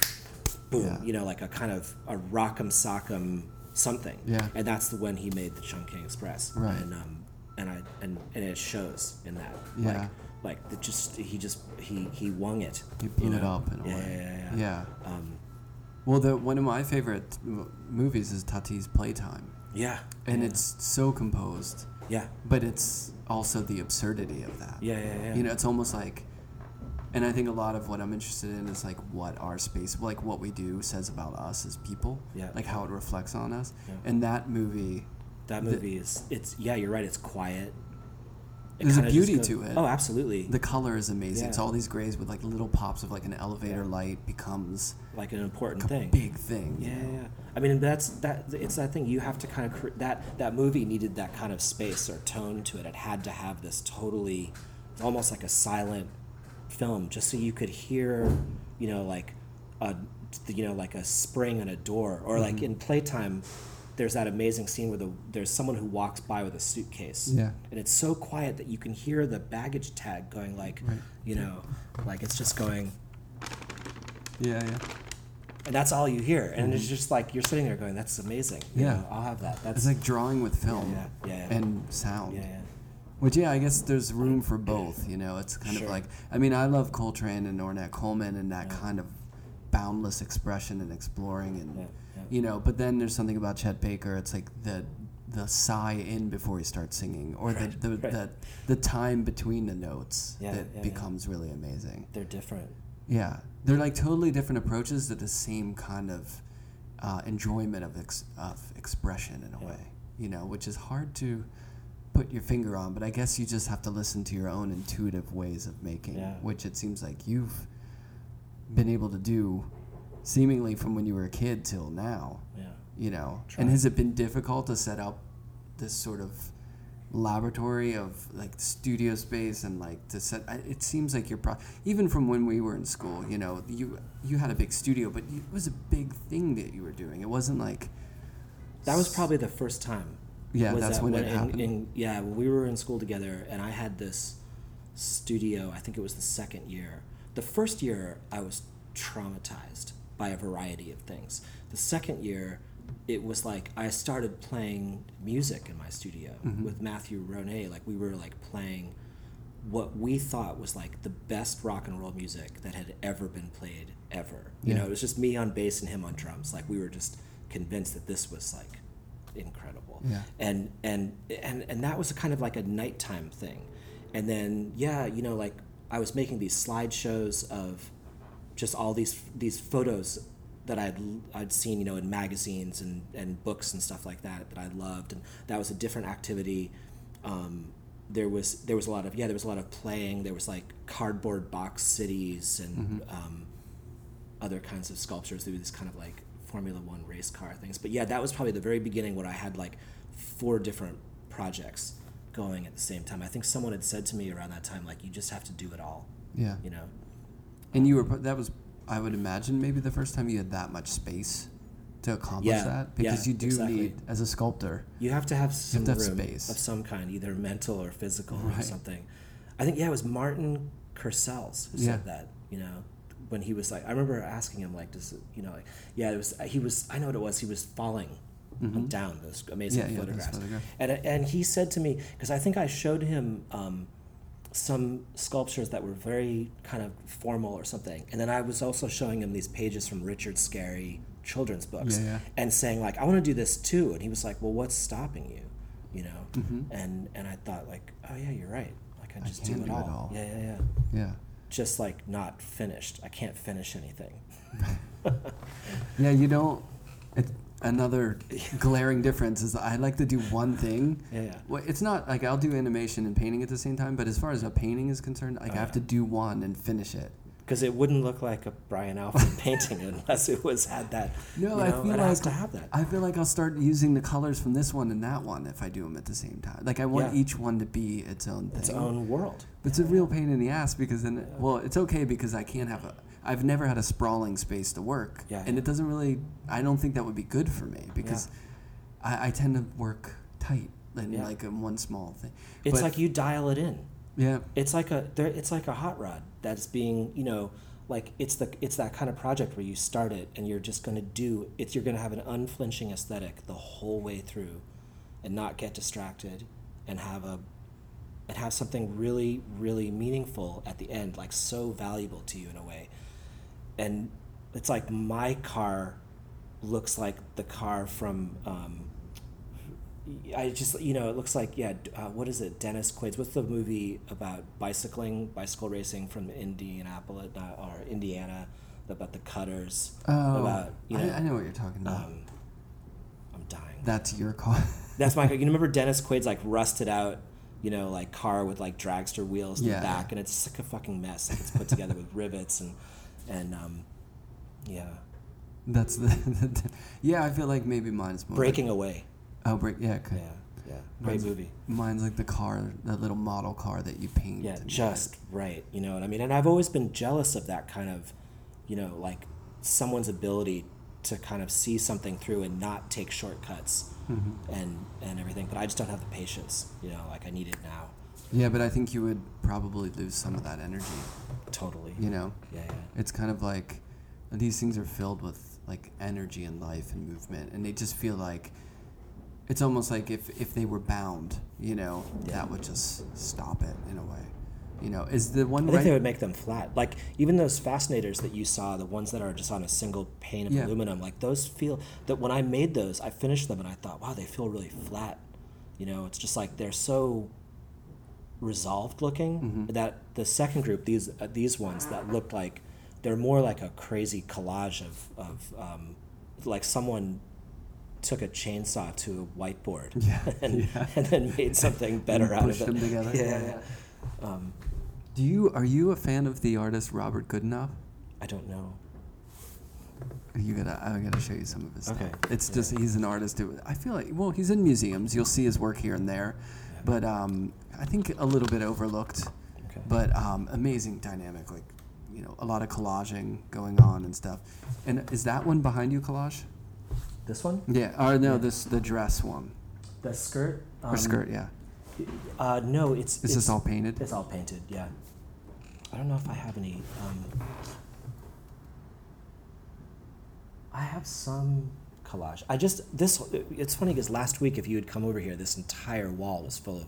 boom. Yeah. You know, like a kind of a rock'em sock'em something. Yeah. and that's the when he made the Chungking Express. Right. and um, and I and, and it shows in that. Yeah. Like, like the just he just he he wung it. You blew it know? up in a Yeah, way. yeah, yeah, yeah. Um, well, the one of my favorite movies is Tati's Playtime, yeah. and yeah. it's so composed, yeah. but it's also the absurdity of that. Yeah, yeah, yeah. You know, it's almost like, and I think a lot of what I'm interested in is like what our space, like what we do, says about us as people. Yeah. Like how it reflects on us. Yeah. And that movie, that the- movie is it's yeah, you're right. It's quiet. It There's a beauty to it. Oh, absolutely. the color is amazing. It's Yeah. all these grays with like little pops of like an elevator light becomes like an important a thing. big thing. you Yeah, know? yeah. I mean, that's that. It's that thing you have to kind of cre- that that movie needed that kind of space or tone to it. It had to have this totally, almost like a silent film, just so you could hear, you know, like a, you know, like a spring on a door, or like Mm-hmm. in Playtime. There's that amazing scene where the, there's someone who walks by with a suitcase, Yeah. and it's so quiet that you can hear the baggage tag going like, Right. you know, like it's just going Yeah, yeah. and that's all you hear and it's just like you're sitting there going that's amazing you Mm-hmm. Yeah. know, i'll have that that's It's like drawing with film yeah, yeah, yeah. and sound. yeah, yeah. Which yeah, I guess there's room for both. You know, it's kind Sure. of like I mean, I love Coltrane and Ornette Coleman and that kind of boundless expression and exploring and Yeah, yeah. you know. But then there's something about Chet Baker. It's like the the sigh in before he starts singing, or Right, the the, right. the the time between the notes Yeah, that becomes really amazing. they're different Yeah, they're like totally different approaches to the same kind of uh, enjoyment of ex- of expression in a way, you know, which is hard to put your finger on. But I guess you just have to listen to your own intuitive ways of making, which it seems like you've been able to do, seemingly from when you were a kid till now. yeah You know, Try. and has it been difficult to set up this sort of laboratory of like studio space and like to set it seems like you're pro- even from when we were in school you know you you had a big studio but it was a big thing that you were doing it wasn't like that was probably the first time Yeah, that's that when it in- happened. in- yeah when we were in school together and i had this studio i think it was the second year the first year i was traumatized by a variety of things the second year it was like i started playing music in my studio Mm-hmm. with matthew ronay like we were like playing what we thought was like the best rock and roll music that had ever been played ever. You know, it was just me on bass and him on drums. Like we were just convinced that this was like incredible. Yeah. And and and and that was a kind of like a nighttime thing. And then yeah, you know, like I was making these slideshows of just all these these photos that I'd I'd seen, you know, in magazines and, and books and stuff like that that I loved, and that was a different activity. Um, there was there was a lot of yeah, there was a lot of playing. There was like cardboard box cities and um, other kinds of sculptures. There were these kind of like Formula One race car things. But yeah, that was probably the very beginning when I had like four different projects going at the same time. I think someone had said to me around that time, like, you just have to do it all. Yeah. You know. And you were that was I would imagine maybe the first time you had that much space to accomplish Yeah, that because yeah, you do exactly. need as a sculptor. You have to have some to have room space. of some kind, either mental or physical or something. I think yeah, it was Martin Kersels who Yeah. said that. You know, when he was like, I remember asking him like, does you know, like, yeah, it was. He was. I know what it was. He was falling down those amazing Mm-hmm. Yeah, yeah, those photographs. photographs. And and he said to me because I think I showed him. Um, some sculptures that were very kind of formal or something. And then I was also showing him these pages from Richard Scarry children's books Yeah, yeah. and saying like, I want to do this too. And he was like, well, what's stopping you? You know? Mm-hmm. And, and I thought like, oh yeah, you're right. Like I can just do can it, do it all. all. Yeah, yeah, yeah. Yeah. Just like not finished. I can't finish anything. Yeah, you don't. It, another glaring difference is that I like to do one thing. Yeah, yeah. Well, it's not like I'll do animation and painting at the same time, but as far as a painting is concerned, like I have to do one and finish it. Because it wouldn't look like a Brian Alfred painting unless it was had that. No, you I feel like has to have that. I feel like I'll start using the colors from this one and that one if I do them at the same time. Like I want Yeah. each one to be its own thing. its own world. It's a real pain in the ass because then, well, it's okay because I can't have a. I've never had a sprawling space to work, Yeah, and it doesn't really. I don't think that would be good for me because I, I tend to work tight and Yeah. like in one small thing. It's But- like you dial it in. yeah, it's like a there it's like a hot rod that's being you know like it's the it's that kind of project where you start it and you're just going to do it's you're going to have an unflinching aesthetic the whole way through and not get distracted and have a and have something really really meaningful at the end like so valuable to you in a way and it's like my car looks like the car from um, I just you know it looks like yeah uh, what is it Dennis Quaid's what's the movie about bicycling bicycle racing from Indianapolis uh, or Indiana about the cutters oh, about you know I, I know what you're talking about. um, I'm dying That's your car. that's my car you remember Dennis Quaid's like rusted out you know like car with like dragster wheels in Yeah, the back and it's like a fucking mess like it's put together with rivets and and um, yeah That's the, the, yeah. I feel like maybe mine's more breaking away Like, oh, break. Yeah, okay. yeah yeah great Mine's- movie Mine's like the car, that little model car that you paint. Yeah, and- just right. You know what I mean? And I've always been jealous of that kind of, you know, like someone's ability to kind of see something through and not take shortcuts Mm-hmm. and and everything. But I just don't have the patience. You know, like I need it now. Yeah, but I think you would probably lose some of that energy. Totally. You know, Yeah, yeah. it's kind of like these things are filled with like energy and life and movement, and they just feel like it's almost like if if they were bound, you know, Yeah. that would just stop it in a way. You know, is the one I think right? they would make them flat. Like even those fascinators that you saw, the ones that are just on a single pane of Yeah. aluminum, like those feel that when I made those, I finished them and I thought, wow, they feel really flat. You know, it's just like they're so resolved looking Mm-hmm. that the second group, these uh, these ones that looked like they're more like a crazy collage of of um, like someone took a chainsaw to a whiteboard Yeah, and, yeah. and then made something better out of it. them together. Yeah, Yeah. Um, Do you are you a fan of the artist Robert Goodnough? I don't know. You gotta, I gotta show you some of his Okay. stuff. It's just he's an artist. Who, I feel like, well, he's in museums. You'll see his work here and there, but um, I think a little bit overlooked. Okay. But um, amazing dynamic, like you know, a lot of collaging going on and stuff. And is that one behind you, collage? This one, Yeah. Or no, Yeah. this the dress one the skirt or um, skirt. Yeah. Uh, no, it's Is it's, this all painted? It's all painted. Yeah. I don't know if I have any. Um, I have some collage. I just this. It's funny because last week, if you had come over here, this entire wall was full of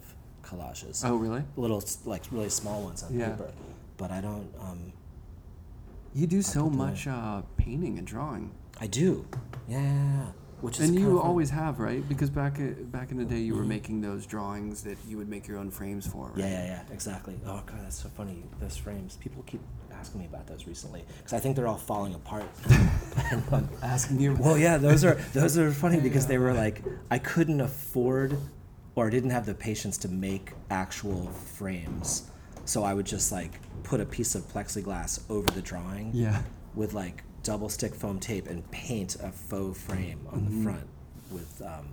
collages. Oh, really? Little like really small ones on Yeah. paper, but I don't. Um, You do so put much uh, painting and drawing, I do. Yeah. Which is and you always have, right? Because back i- back in the day, you were making those drawings that you would make your own frames for. Right? Yeah, yeah, yeah, exactly. Oh god, that's so funny. Those frames. People keep asking me about those recently because I think they're all falling apart. Asking you. well, yeah, those are those are funny because they were like I couldn't afford or I didn't have the patience to make actual frames, so I would just like put a piece of plexiglass over the drawing Yeah. with like double stick foam tape and paint a faux frame on Mm-hmm. the front with um,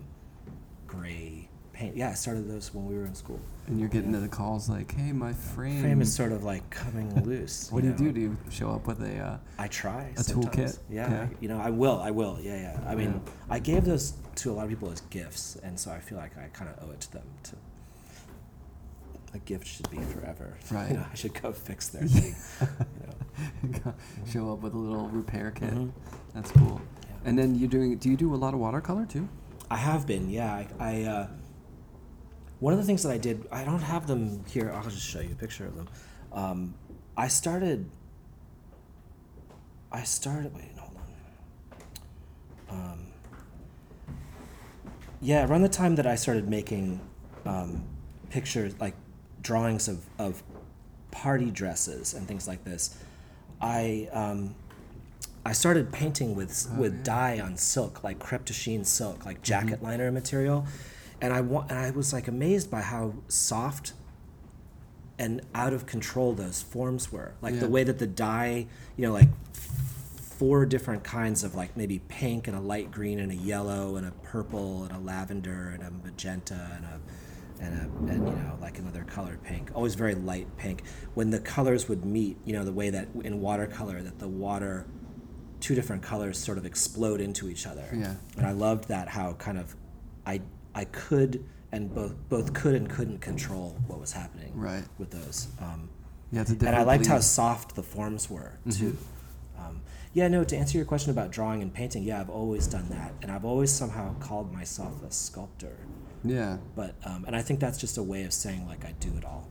gray paint. Yeah, I started those when we were in school. And you're getting the calls like, "Hey, my frame." Frame is sort of like coming loose. what do you do? Do you show up with a? Uh, I try A toolkit? Yeah, Yeah. I- you know, I will. I will. Yeah, yeah. I mean, Yeah. I gave those to a lot of people as gifts, and so I feel like I kind of owe it to them. To a gift should be forever. Right. You know, I should go fix their thing. You know. show up with a little repair kit. Mhm. That's cool. Yeah. And then you're doing. Do you do a lot of watercolor too? I have been. Yeah. I. I uh, one of the things that I did. I don't have them here. I'll just show you a picture of them. Um, I started. I started. Wait, hold on. Um, yeah, around the time that I started making um, pictures, like drawings of, of party dresses and things like this, I um, I started painting with Oh, with yeah. dye on silk, like crepe de chine silk, like jacket liner material, and I wa- and I was like amazed by how soft and out of control those forms were. Like Yeah. the way that the dye, you know, like four different kinds of like maybe pink and a light green and a yellow and a purple and a lavender and a magenta and a and a and you know like another color pink always very light pink when the colors would meet you know the way that in watercolor that the water two different colors sort of explode into each other Yeah. and i loved that how kind of i i could and both both could and couldn't control what was happening Right. with those um, Yeah, and. I liked how soft the forms were Mm-hmm. too. Um, yeah, no. To answer your question about drawing and painting, yeah, I've always done that, and I've always somehow called myself a sculptor. Yeah. But um, and I think that's just a way of saying like I do it all.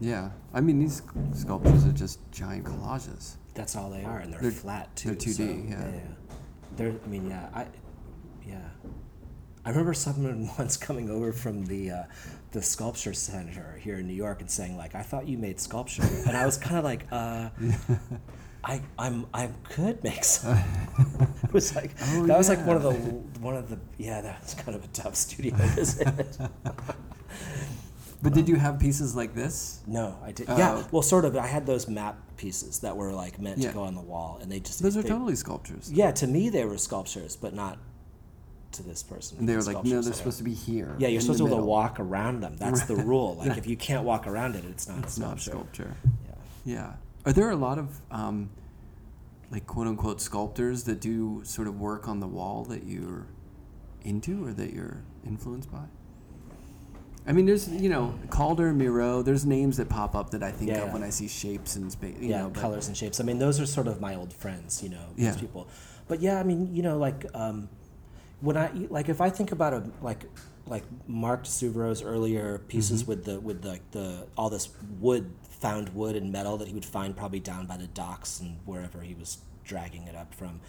Yeah. I mean, these sculptures are just giant collages. That's all they are, and they're, They're- flat too. they're 2D, so, yeah. They're. I mean, yeah. I. Yeah. I remember someone once coming over from the uh, the sculpture center here in New York and saying like, "I thought you made sculpture," and I was kind of like, uh, "I I'm I could make some." it was like Oh, that was like one of the one of the yeah that was kind of a tough studio visit. But did you have pieces like this? no, I did. Oh, yeah, well, sort of. I had those map pieces that were like meant Yeah. to go on the wall, and they just Those are totally sculptures. Yeah, to me they were sculptures, but not to this person. And they were the like, no, they're supposed to be here. Yeah, you're supposed to be able to middle. walk around them. That's the rule. Like if you can't walk around it, it's not It's a not sculpture. sculpture. Yeah. Yeah. Are there a lot of um, like quote unquote sculptors that do sort of work on the wall that you're into or that you're influenced by? I mean, there's you know Calder, Miro. There's names that pop up that I think Yeah, of yeah. when I see shapes and space. You yeah, know, colors and shapes. I mean, those are sort of my old friends, you know, those Yeah. people. But yeah, I mean, you know, like um, when I like if I think about a like like Mark Suvero's earlier pieces Mm-hmm. with the with the, the all this wood found wood and metal that he would find probably down by the docks and wherever he was dragging it up from.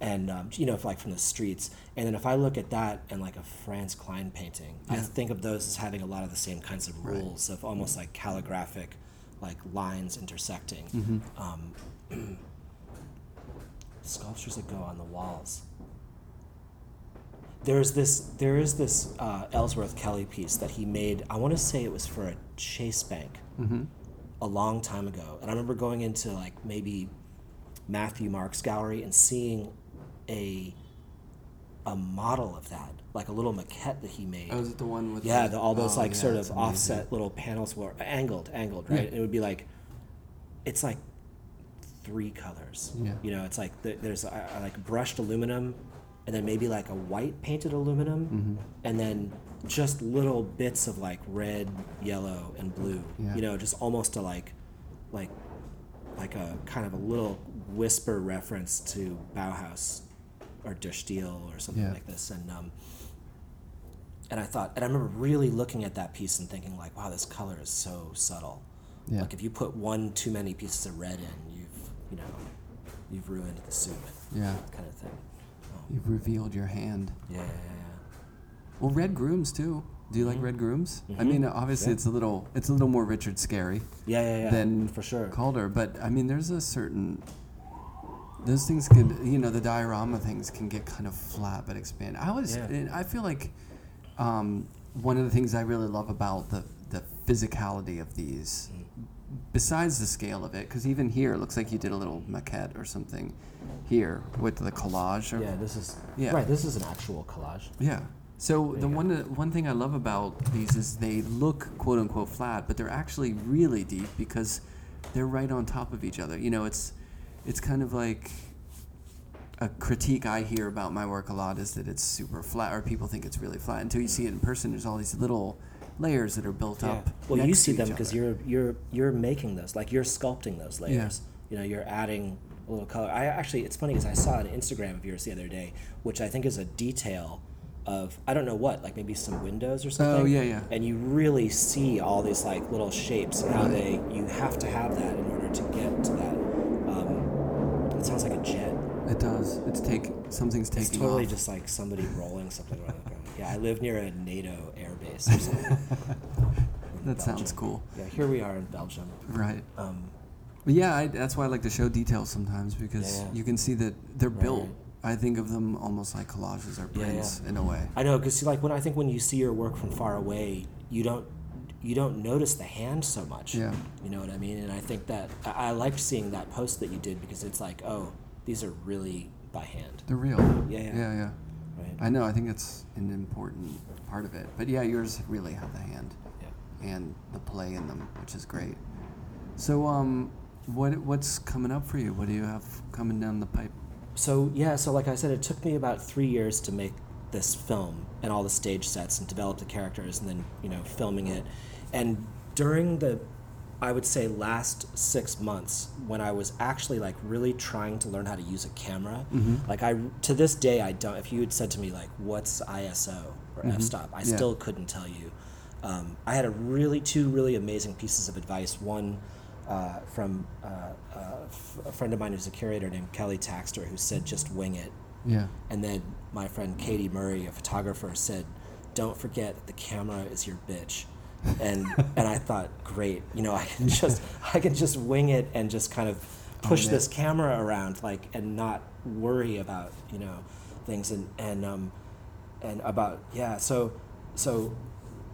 And um, you know, if, like from the streets, and then if I look at that and like a Franz Kline painting, I think of those as having a lot of the same kinds of Right. rules of almost like calligraphic, like lines intersecting. Mm-hmm. Um, sculptures that go on the walls. There's this. There is this uh, Ellsworth Kelly piece that he made. I want to say it was for a Chase Bank Mhm. a long time ago, and I remember going into like maybe Matthew Marks gallery and seeing a a model of that, like a little maquette that he made. Oh, is it the one with? Yeah, the, the, all those oh, like yeah, sort it's of amazing. offset little panels were angled, angled, right? Yeah. It would be like, it's like three colors. Yeah. You know, it's like the, there's uh, like brushed aluminum, and then maybe like a white painted aluminum, Mm-hmm. and then just little bits of like red, yellow, and blue. Yeah. You know, just almost a like, like, like a kind of a little whisper reference to Bauhaus or De Stijl or something Yeah. like this, and um, and I thought, and I remember really looking at that piece and thinking like, wow, this color is so subtle. Yeah. Like if you put one too many pieces of red in, you've you know, you've ruined the soup. Yeah. Kind of thing. You've revealed your hand. yeah, yeah, Well, red grooms too. Do you like red grooms? I mean, obviously Mm-hmm. Yeah. it's a little it's a little more Richard Scarry yeah, yeah, yeah, than for sure. Calder, but I mean, there's a certain those things can you know the diorama things can get kind of flat but expand. I was Yeah. I feel like um, one of the things I really love about the the physicality of these, besides the scale of it, because even here it looks like you did a little maquette or something here with the collage. Or, Yeah, this is Yeah. right. This is an actual collage. yeah. So There the one one thing I love about these is they look quote unquote flat, but they're actually really deep because they're right on top of each other. You know, it's it's kind of like a critique I hear about my work a lot is that it's super flat, or people think it's really flat until you see it in person. There's all these little layers that are built up. Well, you see them because you're you're you're making those, like you're sculpting those layers. You know, you're adding a little color. I actually, it's funny because I saw an Instagram of yours the other day, which I think is a detail of I don't know what, like maybe some windows or something. Oh, yeah, yeah. And you really see all these like little shapes and how they you have to have that in order to get to that. Um, it sounds like a jet. It does. It's take something's taking. It's totally off. just like somebody rolling something around the ground. Yeah, I live near a NATO air base or something. that sounds cool. Yeah, here we are in Belgium. Right. Um, But yeah, I, that's why I like to show details sometimes because Yeah, yeah. you can see that they're Right, built. I think of them almost like collages or Yeah, yeah. prints in a way. I know because like when I think when you see your work from far away, you don't you don't notice the hand so much. Yeah. You know what I mean? And I think that I, I liked seeing that post that you did because it's like, oh, these are really by hand, They're real. Yeah, yeah. yeah, yeah. Right? I know. I think it's an important part of it. But yeah, yours really have the hand yeah. and the play in them, which is great. So, um, what what's coming up for you? What do you have coming down the pipe? So yeah, so like I said, it took me about three years to make this film and all the stage sets and develop the characters and then you know filming it, and during the, I would say last six months when I was actually like really trying to learn how to use a camera, like I to this day I don't. If you had said to me like what's ISO or f-stop, I Yeah. still couldn't tell you. Um, I had a really two really amazing pieces of advice. One uh, from uh, uh, f- a friend of mine who's a curator named Kelly Taxter, who said just wing it. Yeah. And then my friend Katie Murray, a photographer, said, "Don't forget that the camera is your bitch." And and I thought, great, you know, I can just I can just wing it and just kind of push this camera around, like, and not worry about you know things and and um and about yeah. So so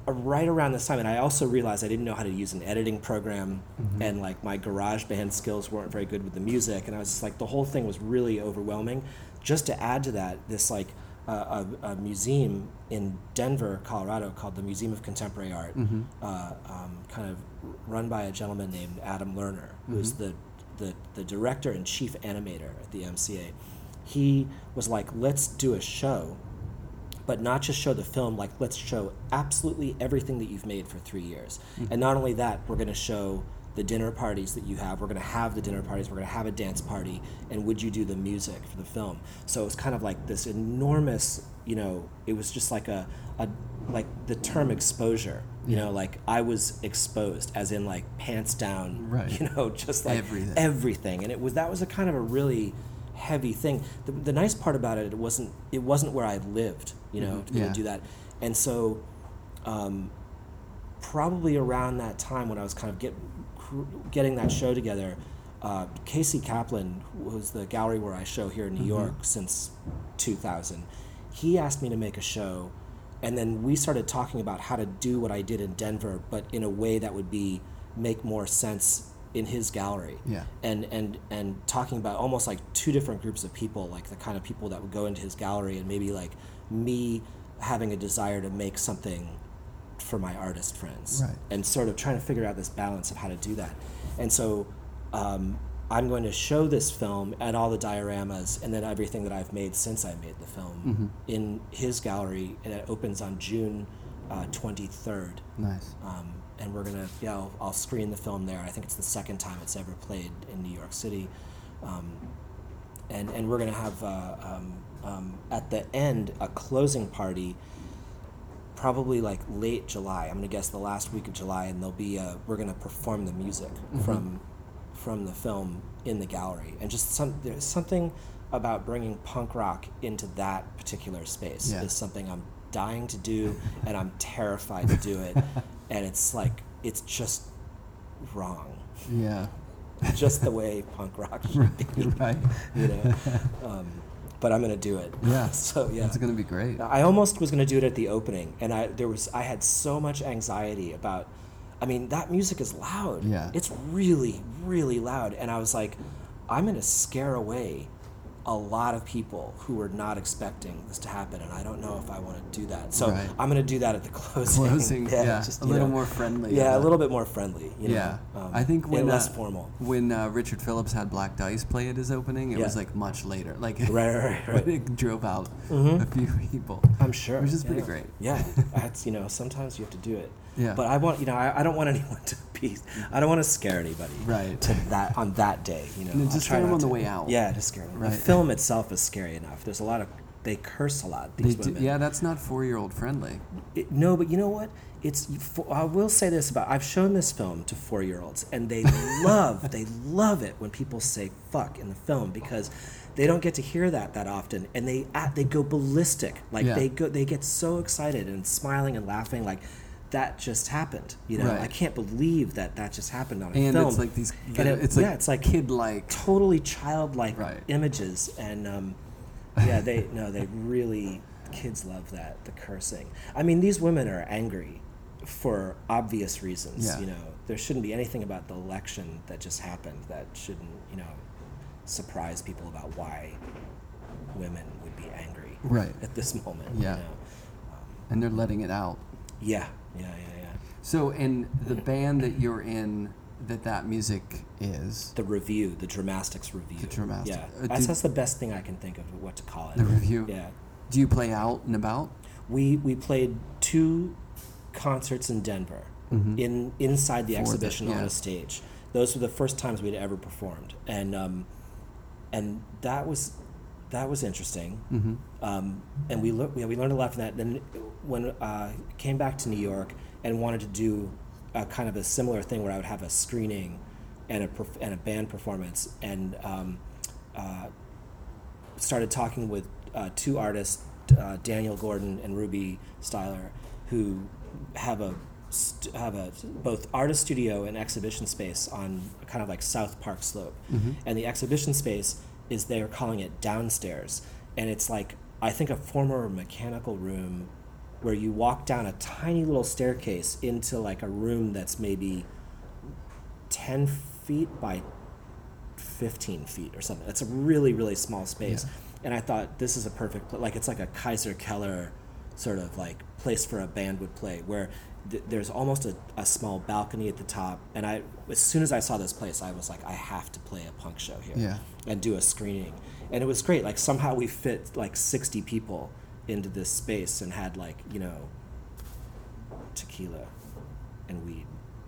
uh, right around this time, and I also realized I didn't know how to use an editing program, and like my GarageBand skills weren't very good with the music, and I was just like the whole thing was really overwhelming. Just to add to that, this like a, a museum in Denver, Colorado, called the Museum of Contemporary Art, uh, um, kind of run by a gentleman named Adam Lerner, who's the, the the director and chief animator at the MCA. He was like, let's do a show but not just show the film like let's show absolutely everything that you've made for three years. And not only that we're going to show the dinner parties that you have. We're going to have the dinner parties. We're going to have a dance party. And would you do the music for the film? So it was kind of like this enormous you know it was just like a, a like the term exposure you know like i was exposed as in like pants down Right. you know just like Everything. everything. And it was that was a kind of a really heavy thing. The, the nice part about it it wasn't it wasn't where i lived you know to be able Yeah. do that. And so um, probably around that time when i was kind of get, getting that show together uh, casey kaplan was the gallery where i show here in new york since 2000 he asked me to make a show and then we started talking about how to do what i did in denver but in a way that would be make more sense in his gallery. Yeah. and and and talking about almost like two different groups of people like the kind of people that would go into his gallery and maybe like me having a desire to make something for my artist friends Right. and sort of trying to figure out this balance of how to do that and so um, i'm going to show this film and all the dioramas and then everything that i've made since i made the film in his gallery and it opens on june uh, 23rd Nice. um, and we're gonna yeah I'll, I'll screen the film there. I think it's the second time it's ever played in New York City, um, and and we're gonna have uh, um, um, at the end a closing party. Probably like late July. I'm gonna guess the last week of July, and there'll be uh, we're gonna perform the music from from the film in the gallery, and just some there's something about bringing punk rock into that particular space Yeah. is something I'm dying to do, and I'm terrified to do it, and it's like it's just wrong, Yeah. just the way punk rock should be, right. you know. Um, but I'm gonna do it. Yeah. So yeah, It's gonna be great. I almost was to do it at the opening, and I there was I had so much anxiety about. I mean, that music is loud. Yeah. It's really, really loud, and I was like, I'm to scare away a lot of people who were not expecting this to happen, and I don't know if I want to do that. So Right. I'm going to do that at the closing. Closing, yeah, just a little more friendly, Yeah, yeah. a little bit more friendly. You know, Yeah, um, I think when less uh, formal. When uh, Richard Phillips had Black Dice play at his opening, it was like much later. Like Right, right, right, it drove out Mhm. a few people. I'm sure. Which is pretty great. Yeah, that's you know sometimes you have to do it. Yeah. But I want you know I, I don't want anyone to be I don't want to scare anybody. Right. To that on that day you know. Just try scare 'em not on the way out. Yeah, to scare them. Right. The film itself is scary enough. There's a lot of they curse a lot. They These do, women. yeah, that's not four-year-old friendly. It- no, but you know what? It's I will say this about I've shown this film to four year olds and they love they love it when people say fuck in the film because they don't get to hear that that often and they they go ballistic like Yeah. they go they get so excited and smiling and laughing like that just happened you know Right. I can't believe that that just happened on a And film it's like these. And it- it's like yeah it's like kid-like. totally childlike Right. images and um, yeah they no they really kids love that the cursing i mean these women are angry for obvious reasons Yeah. you know there shouldn't be anything about the election that just happened that shouldn't you know surprise people about why women would be angry Right. at this moment Yeah. you know? and they're letting it out. yeah yeah yeah yeah So, and the band that you're in, that that music is the revue the Dramastics Revue The Dramastic- yeah uh, that's, that's the best thing i can think of what to call it the revue. yeah Do you play out and about? we we played two concerts in Denver in inside the Mm-hmm. For the- exhibition on yeah. a stage. Those were the first times we'd ever performed, and um, and that was that was interesting. Mm-hmm. Um, and we learned yeah, we learned a lot from that. Then when uh, came back to New York and wanted to do a kind of a similar thing where I would have a screening and a perf- and a band performance. And um, uh, started talking with uh, two artists, uh, Daniel Gordon and Ruby Stiler, who have a st- have a both artist studio and exhibition space on kind of like South Park Slope, and the exhibition space is they are calling it downstairs, and it's like I think a former mechanical room where you walk down a tiny little staircase into like a room that's maybe 10 feet by 15 feet or something. It's a really, really small space. And I thought this is a perfect, pla- like it's like a Kaiserkeller sort of like place for a band would play where th- there's almost a, a small balcony at the top. And I, as soon as I saw this place, I was like, I have to play a punk show here Yeah. and do a screening. And it was great. Like somehow we fit like 60 people into this space and had like, you know, tequila and weed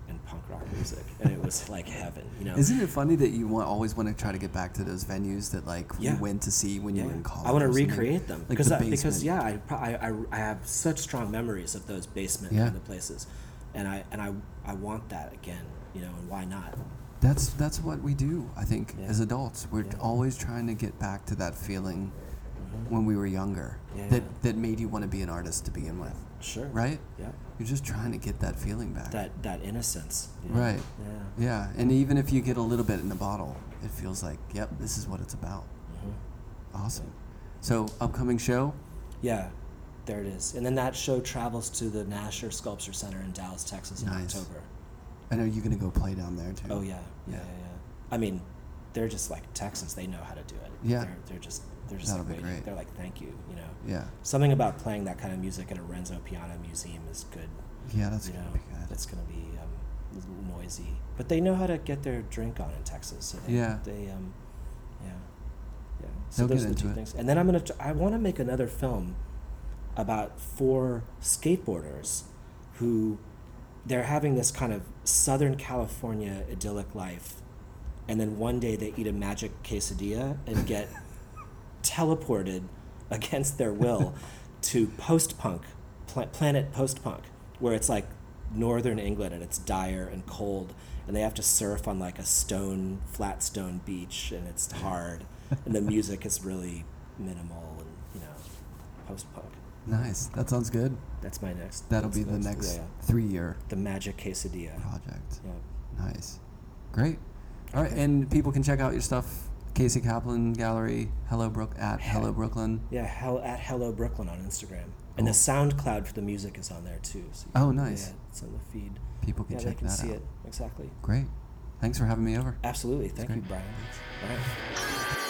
and punk rock music. And it was like heaven, you know. Isn't it funny that you want, always want to try to get back to those venues that like Yeah. you went to see when you were in college? I want to recreate them Like because the I, because yeah, I, I, I, have such strong memories of those basement Yeah. kind of places, and I and I I want that again, you know, and why not? That's that's what we do. I think Yeah. as adults, we're Yeah. always trying to get back to that feeling when we were younger Yeah, that yeah. that made you want to be an artist to begin with, Sure. right? Yeah. You're just trying to get that feeling back. That that innocence. you know? Right. Yeah. yeah, and even if you get a little bit in the bottle, it feels like, yep, this is what it's about. Mm-hmm. Awesome. So upcoming show, Yeah. There it is, and then that show travels to the Nasher Sculpture Center in Dallas, Texas, in Nice. October. I know you're gonna go play down there too. Oh yeah, yeah, Yeah. yeah, yeah. I mean, they're just like Texans. They know how to do it. Yeah. They're, they're just they're just That'll like be great. They're like, thank you. You know. Yeah, Something about playing that kind of music at a Renzo Piano museum is good. yeah, that's you gonna know, be good. That's gonna be um, a little noisy, but they know how to get their drink on in Texas. So they, Yeah. They um, yeah, yeah. So They'll those are the two it. things. And then I'm gonna. T- I want to make another film about four skateboarders who they're having this kind of Southern California idyllic life, and then one day they eat a magic quesadilla and get teleported against their will to post punk pla- planet post punk, where it's like northern England and it's dire and cold, and they have to surf on like a stone, flat stone beach, and it's hard, and the music is really minimal and you know, post punk. Nice. That sounds good. That's my next. That'll be the next yeah, three year the Magic Quesadilla. project. Yeah. Nice. Great. All right, and people can check out your stuff. Casey Kaplan Gallery, Hello Brook at Hello Brooklyn. Yeah, hell at Hello Brooklyn on Instagram, and the SoundCloud for the music is on there too. So Oh, can- nice. Yeah, it's on the feed. People can yeah, check they can that see out. it exactly. Great. Thanks for having me over. Absolutely. Thank you. Brian. All right.